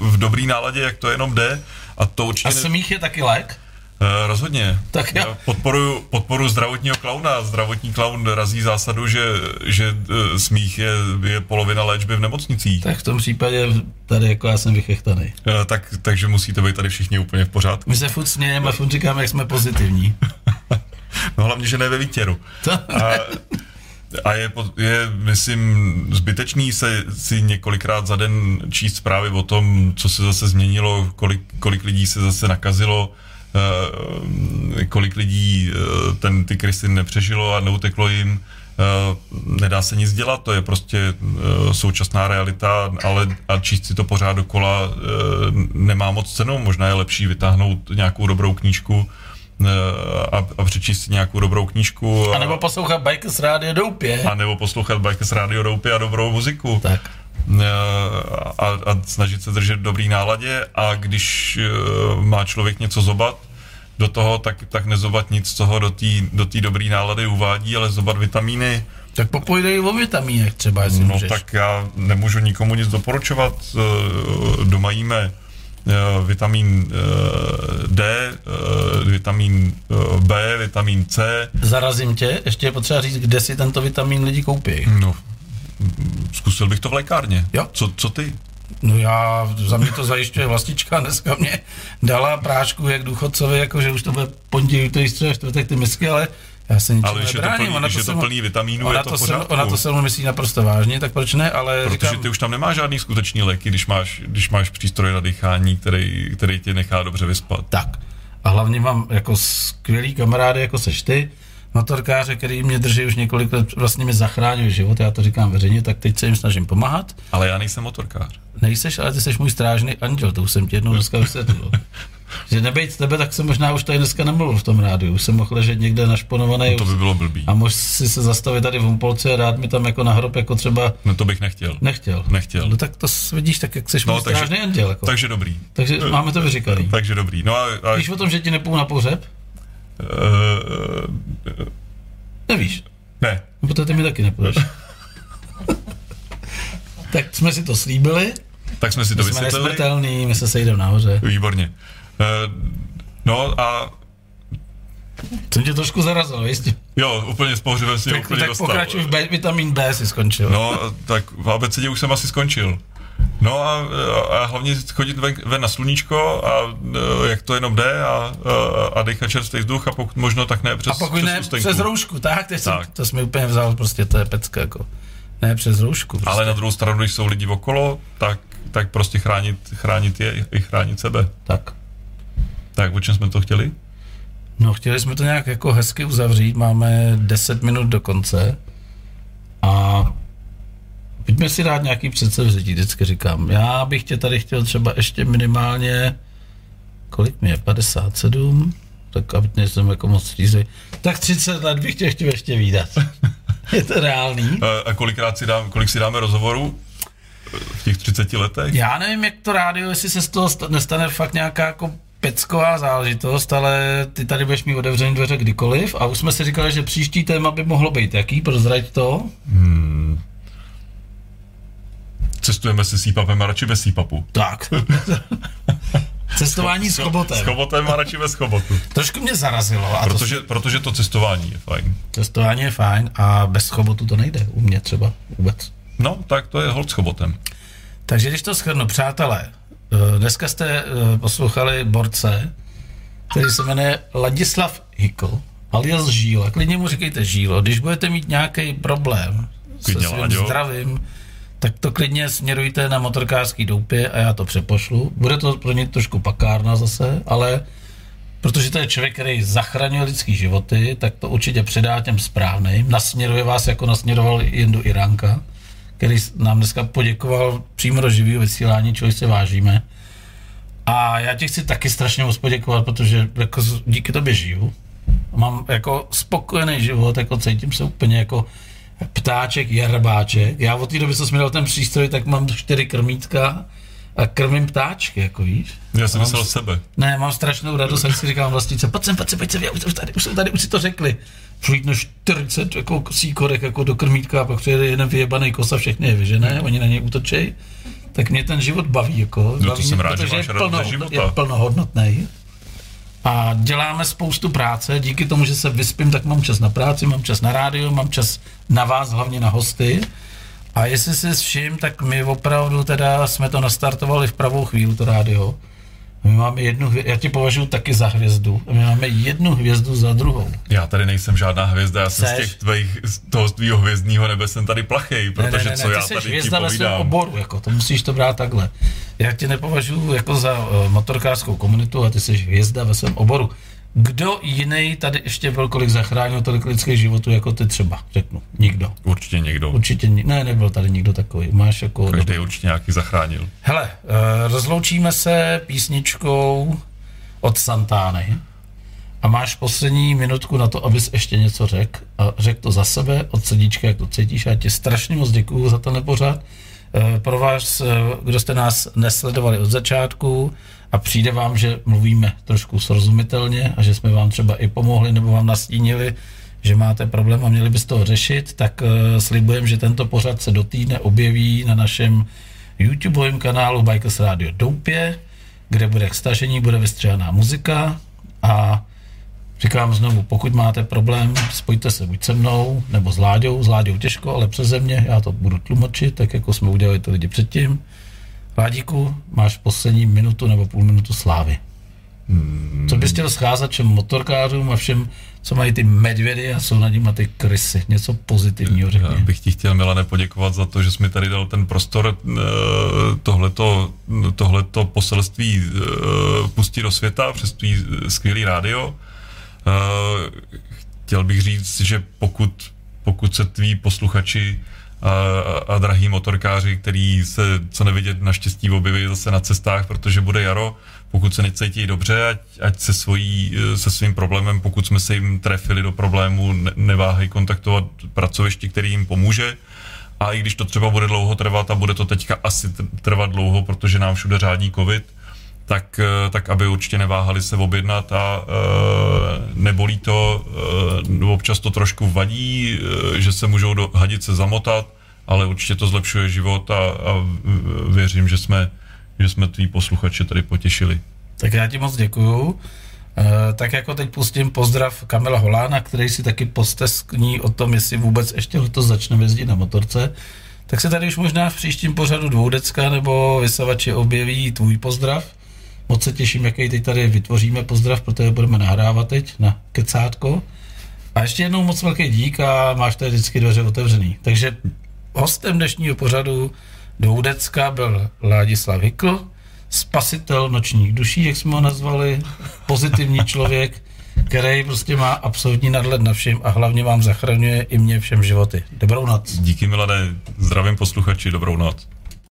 v dobrý náladě, jak to jenom jde. A to určitě... A smích je taky lék? Uh, rozhodně. Tak já. Podporuji, podporuji zdravotního klauna. Zdravotní klaun razí zásadu, že, že uh, smích je, je polovina léčby v nemocnicích. Tak v tom případě tady jako já jsem vychechtaný. Uh, tak, takže musíte být tady všichni úplně v pořádku. My se furt smějeme a furt říkáme, jak jsme pozitivní. no hlavně, že ne ve výtěru. A, a je, je, myslím, zbytečný se si několikrát za den číst zprávy o tom, co se zase změnilo, kolik, kolik lidí se zase nakazilo, kolik lidí uh, ten, ty krysy nepřežilo a neuteklo jim. Uh, nedá se nic dělat, to je prostě současná realita, ale a číst si to pořád dokola nemá moc cenu, možná je lepší vytáhnout nějakou dobrou knížku, a, a přečíst si nějakou dobrou knížku. A, a nebo poslouchat Bikers Radio Doupě. A nebo poslouchat Bikers Radio Doupě a dobrou muziku. Tak. A, a snažit se držet dobrý náladě a když uh, má člověk něco zobat do toho, tak, tak nezobat nic, co ho do té do tý dobrý nálady uvádí, ale zobat vitamíny. Tak popojdej o vitamínech třeba, jestli No můžeš. tak já nemůžu nikomu nic doporučovat. Doma jíme Uh, vitamin uh, D, uh, vitamin B, vitamin C. Zarazím tě, ještě je potřeba říct, kde si tento vitamin lidi koupí. No, zkusil bych to v lékárně. Jo. Co, co ty? No já, za mě to zajišťuje vlastička, dneska mě dala prášku jak důchodcovi, jako že už to bude pondělí, to středa, čtvrtek ty misky, ale já se ničemu ale když nebráním. je to plný, ona když je to plný vitamínů, ona je to, to se, ona to se mnou myslí naprosto vážně, tak proč ne, ale Protože říkám, ty už tam nemáš žádný skutečný léky, když máš, když máš přístroj na dýchání, který, který tě nechá dobře vyspat. Tak. A hlavně mám jako skvělý kamarády, jako seš ty, motorkáře, který mě drží už několik let, vlastně mi zachránil život, já to říkám veřejně, tak teď se jim snažím pomáhat. Ale já nejsem motorkář. Nejseš, ale ty jsi můj strážný anděl, to už jsem ti jednou dneska vysvětlil. že nebejt tebe, tak jsem možná už tady dneska nemluvil v tom rádiu. Už jsem mohl ležet někde našponovaný. No to by bylo blbý. A mohl si se zastavit tady v Humpolci a dát mi tam jako na hrob, jako třeba... No to bych nechtěl. Nechtěl. Nechtěl. No tak to vidíš, tak jak jsi No, můj strážný anděl. Jako. Takže dobrý. Takže máme to vyříkaný. Takže dobrý. No a, a... Víš o tom, že ti nepůjdu na pohřeb? Uh, Nevíš. Ne. No, protože ty mi taky nepůjdeš. tak jsme si to slíbili. Tak jsme si to my jsme vysvětlili. nesmrtelný, my se sejdeme nahoře. Výborně. Uh, no a... Jsem tě trošku zarazil, jistě. Jo, úplně s pohřebem si tak, úplně tak dostal. pokračuj v B, vitamin B si skončil. No, tak v ABCD už jsem asi skončil. No a, a hlavně chodit ven, ven na sluníčko a jak to jenom jde a, a, a dechat čerstvý vzduch a pokud možno tak ne přes A pokud přes ne ústenku. přes roušku, tak, tak. Jsem, to jsme úplně vzal, prostě to je pecka, jako. Ne přes roušku. Prostě. Ale na druhou stranu, když jsou lidi okolo, tak, tak prostě chránit, chránit je i chránit sebe. Tak. Tak o čem jsme to chtěli? No, chtěli jsme to nějak jako hezky uzavřít, máme 10 minut do konce a pojďme si dát nějaký předsevzetí, vždycky říkám. Já bych tě tady chtěl třeba ještě minimálně, kolik mi je, 57? Tak aby nejsem jako moc střízej. Tak 30 let bych tě chtěl ještě výdat. je to reálný? A, kolikrát si dám, kolik si dáme rozhovorů v těch 30 letech? Já nevím, jak to rádio, jestli se z toho nestane fakt nějaká jako pecková záležitost, ale ty tady budeš mít otevřený dveře kdykoliv a už jsme si říkali, že příští téma by mohlo být jaký, prozrať to. Hmm. Cestujeme se sípapem a radši bez sípapu. Tak. Cestování s chobotem. S chobotem a radši bez chobotu. Trošku mě zarazilo. A protože, to, protože to cestování je fajn. Cestování je fajn a bez chobotu to nejde. U mě třeba vůbec. No, tak to je hold s chobotem. Takže když to shrnu, přátelé, dneska jste poslouchali borce, který se jmenuje Ladislav Hikl, alias Žíla. Klidně mu říkejte Žílo. Když budete mít nějaký problém klidně se svým zdravím, tak to klidně směrujte na motorkářský doupě a já to přepošlu. Bude to pro ně trošku pakárna zase, ale protože to je člověk, který zachraňuje lidský životy, tak to určitě předá těm správným. Nasměruje vás, jako nasměroval Jendu Iránka, který nám dneska poděkoval přímo do živého vysílání, čeho se vážíme. A já ti chci taky strašně moc poděkovat, protože jako díky tobě žiju. Mám jako spokojený život, jako cítím se úplně jako ptáček, jarbáček. Já od té doby, co jsme dal ten přístroj, tak mám čtyři krmítka a krmím ptáčky, jako víš. Já jsem myslel sebe. Ne, mám strašnou radost, jak si říkám vlastnice, pojď sem, pojď sem, pojď sem, já už, už, tady, už jsou tady, už si to řekli. Přijítnu 40 jako síkorek jako do krmítka a pak přijede jeden vyjebaný kosa, všechny je vyžené, oni na něj útočej. Tak mě ten život baví, jako. to baví jsem mě, rád, že protože máš je, plno, života. je plnohodnotný. A děláme spoustu práce, díky tomu, že se vyspím, tak mám čas na práci, mám čas na rádio, mám čas na vás, hlavně na hosty. A jestli si všim, tak my opravdu teda jsme to nastartovali v pravou chvíli, to rádio. My máme jednu hvězdu, já ti považuji taky za hvězdu, my máme jednu hvězdu za druhou. Já tady nejsem žádná hvězda, já jsem z Seš. těch tvých, z toho tvýho hvězdního nebe jsem tady plachej, protože ne, ne, co ne, já tady ti hvězda svém povídám. oboru, jako, to musíš to brát takhle. Já tě nepovažuji jako za uh, motorkářskou komunitu a ty jsi hvězda ve svém oboru. Kdo jiný tady ještě byl, kolik zachránil tolik lidských životů, jako ty třeba, řeknu. Nikdo. Určitě někdo. Určitě, ni- ne, nebyl tady nikdo takový. Máš jako... Každý určitě nějaký zachránil. Hele, uh, rozloučíme se písničkou od Santány a máš poslední minutku na to, abys ještě něco řekl a řekl to za sebe, od srdíčka, jak to cítíš. Já ti strašně moc děkuju za ten pořad. Eh, Pro vás, eh, kdo jste nás nesledovali od začátku a přijde vám, že mluvíme trošku srozumitelně a že jsme vám třeba i pomohli nebo vám nastínili, že máte problém a měli byste to řešit, tak uh, slibujem, že tento pořad se do týdne objeví na našem YouTubeovém kanálu Bikers Radio Doupě, kde bude k stažení, bude vystřihaná muzika a říkám znovu, pokud máte problém, spojte se buď se mnou, nebo s Láďou, s Láďou těžko, ale přeze mě, já to budu tlumočit, tak jako jsme udělali to lidi předtím. Láďíku, máš poslední minutu nebo půl minutu slávy. Co bys chtěl scházet všem motorkářům a všem, co mají ty medvědy a jsou nad nimi ty krysy? Něco pozitivního řekni. Já bych ti chtěl, Milane, poděkovat za to, že jsi mi tady dal ten prostor eh, tohleto, tohleto poselství eh, pustit do světa přes tvý skvělý rádio. Eh, Chtěl bych říct, že pokud, pokud se tví posluchači a, a drahí motorkáři, který se co nevidět naštěstí objeví zase na cestách, protože bude jaro, pokud se necítí dobře, ať, ať se, svojí, se svým problémem, pokud jsme se jim trefili do problému, ne, neváhají kontaktovat pracoviště, který jim pomůže. A i když to třeba bude dlouho trvat a bude to teďka asi tr- trvat dlouho, protože nám všude řádí covid, tak, eh, tak aby určitě neváhali se objednat a e, nebolí to, e, občas to trošku vadí, e, že se můžou do hadice zamotat, ale určitě to zlepšuje život a, a věřím, že jsme, že jsme tví posluchače tady potěšili. Tak já ti moc děkuju. E, tak jako teď pustím pozdrav Kamila Holána, který si taky posteskní o tom, jestli vůbec ještě letos začne jezdit na motorce. Tak se tady už možná v příštím pořadu dvoudecka nebo vysavači objeví tvůj pozdrav. Moc se těším, jaký teď tady vytvoříme pozdrav, protože budeme nahrávat teď na kecátko. A ještě jednou moc velký dík a máš tady vždycky dveře otevřený. Takže hostem dnešního pořadu dvoudecka byl Ládislav Hykl, spasitel nočních duší, jak jsme ho nazvali, pozitivní člověk, který prostě má absolutní nadhled na všem a hlavně vám zachraňuje i mě všem životy. Dobrou noc. Díky Milane, zdravím posluchači, dobrou noc.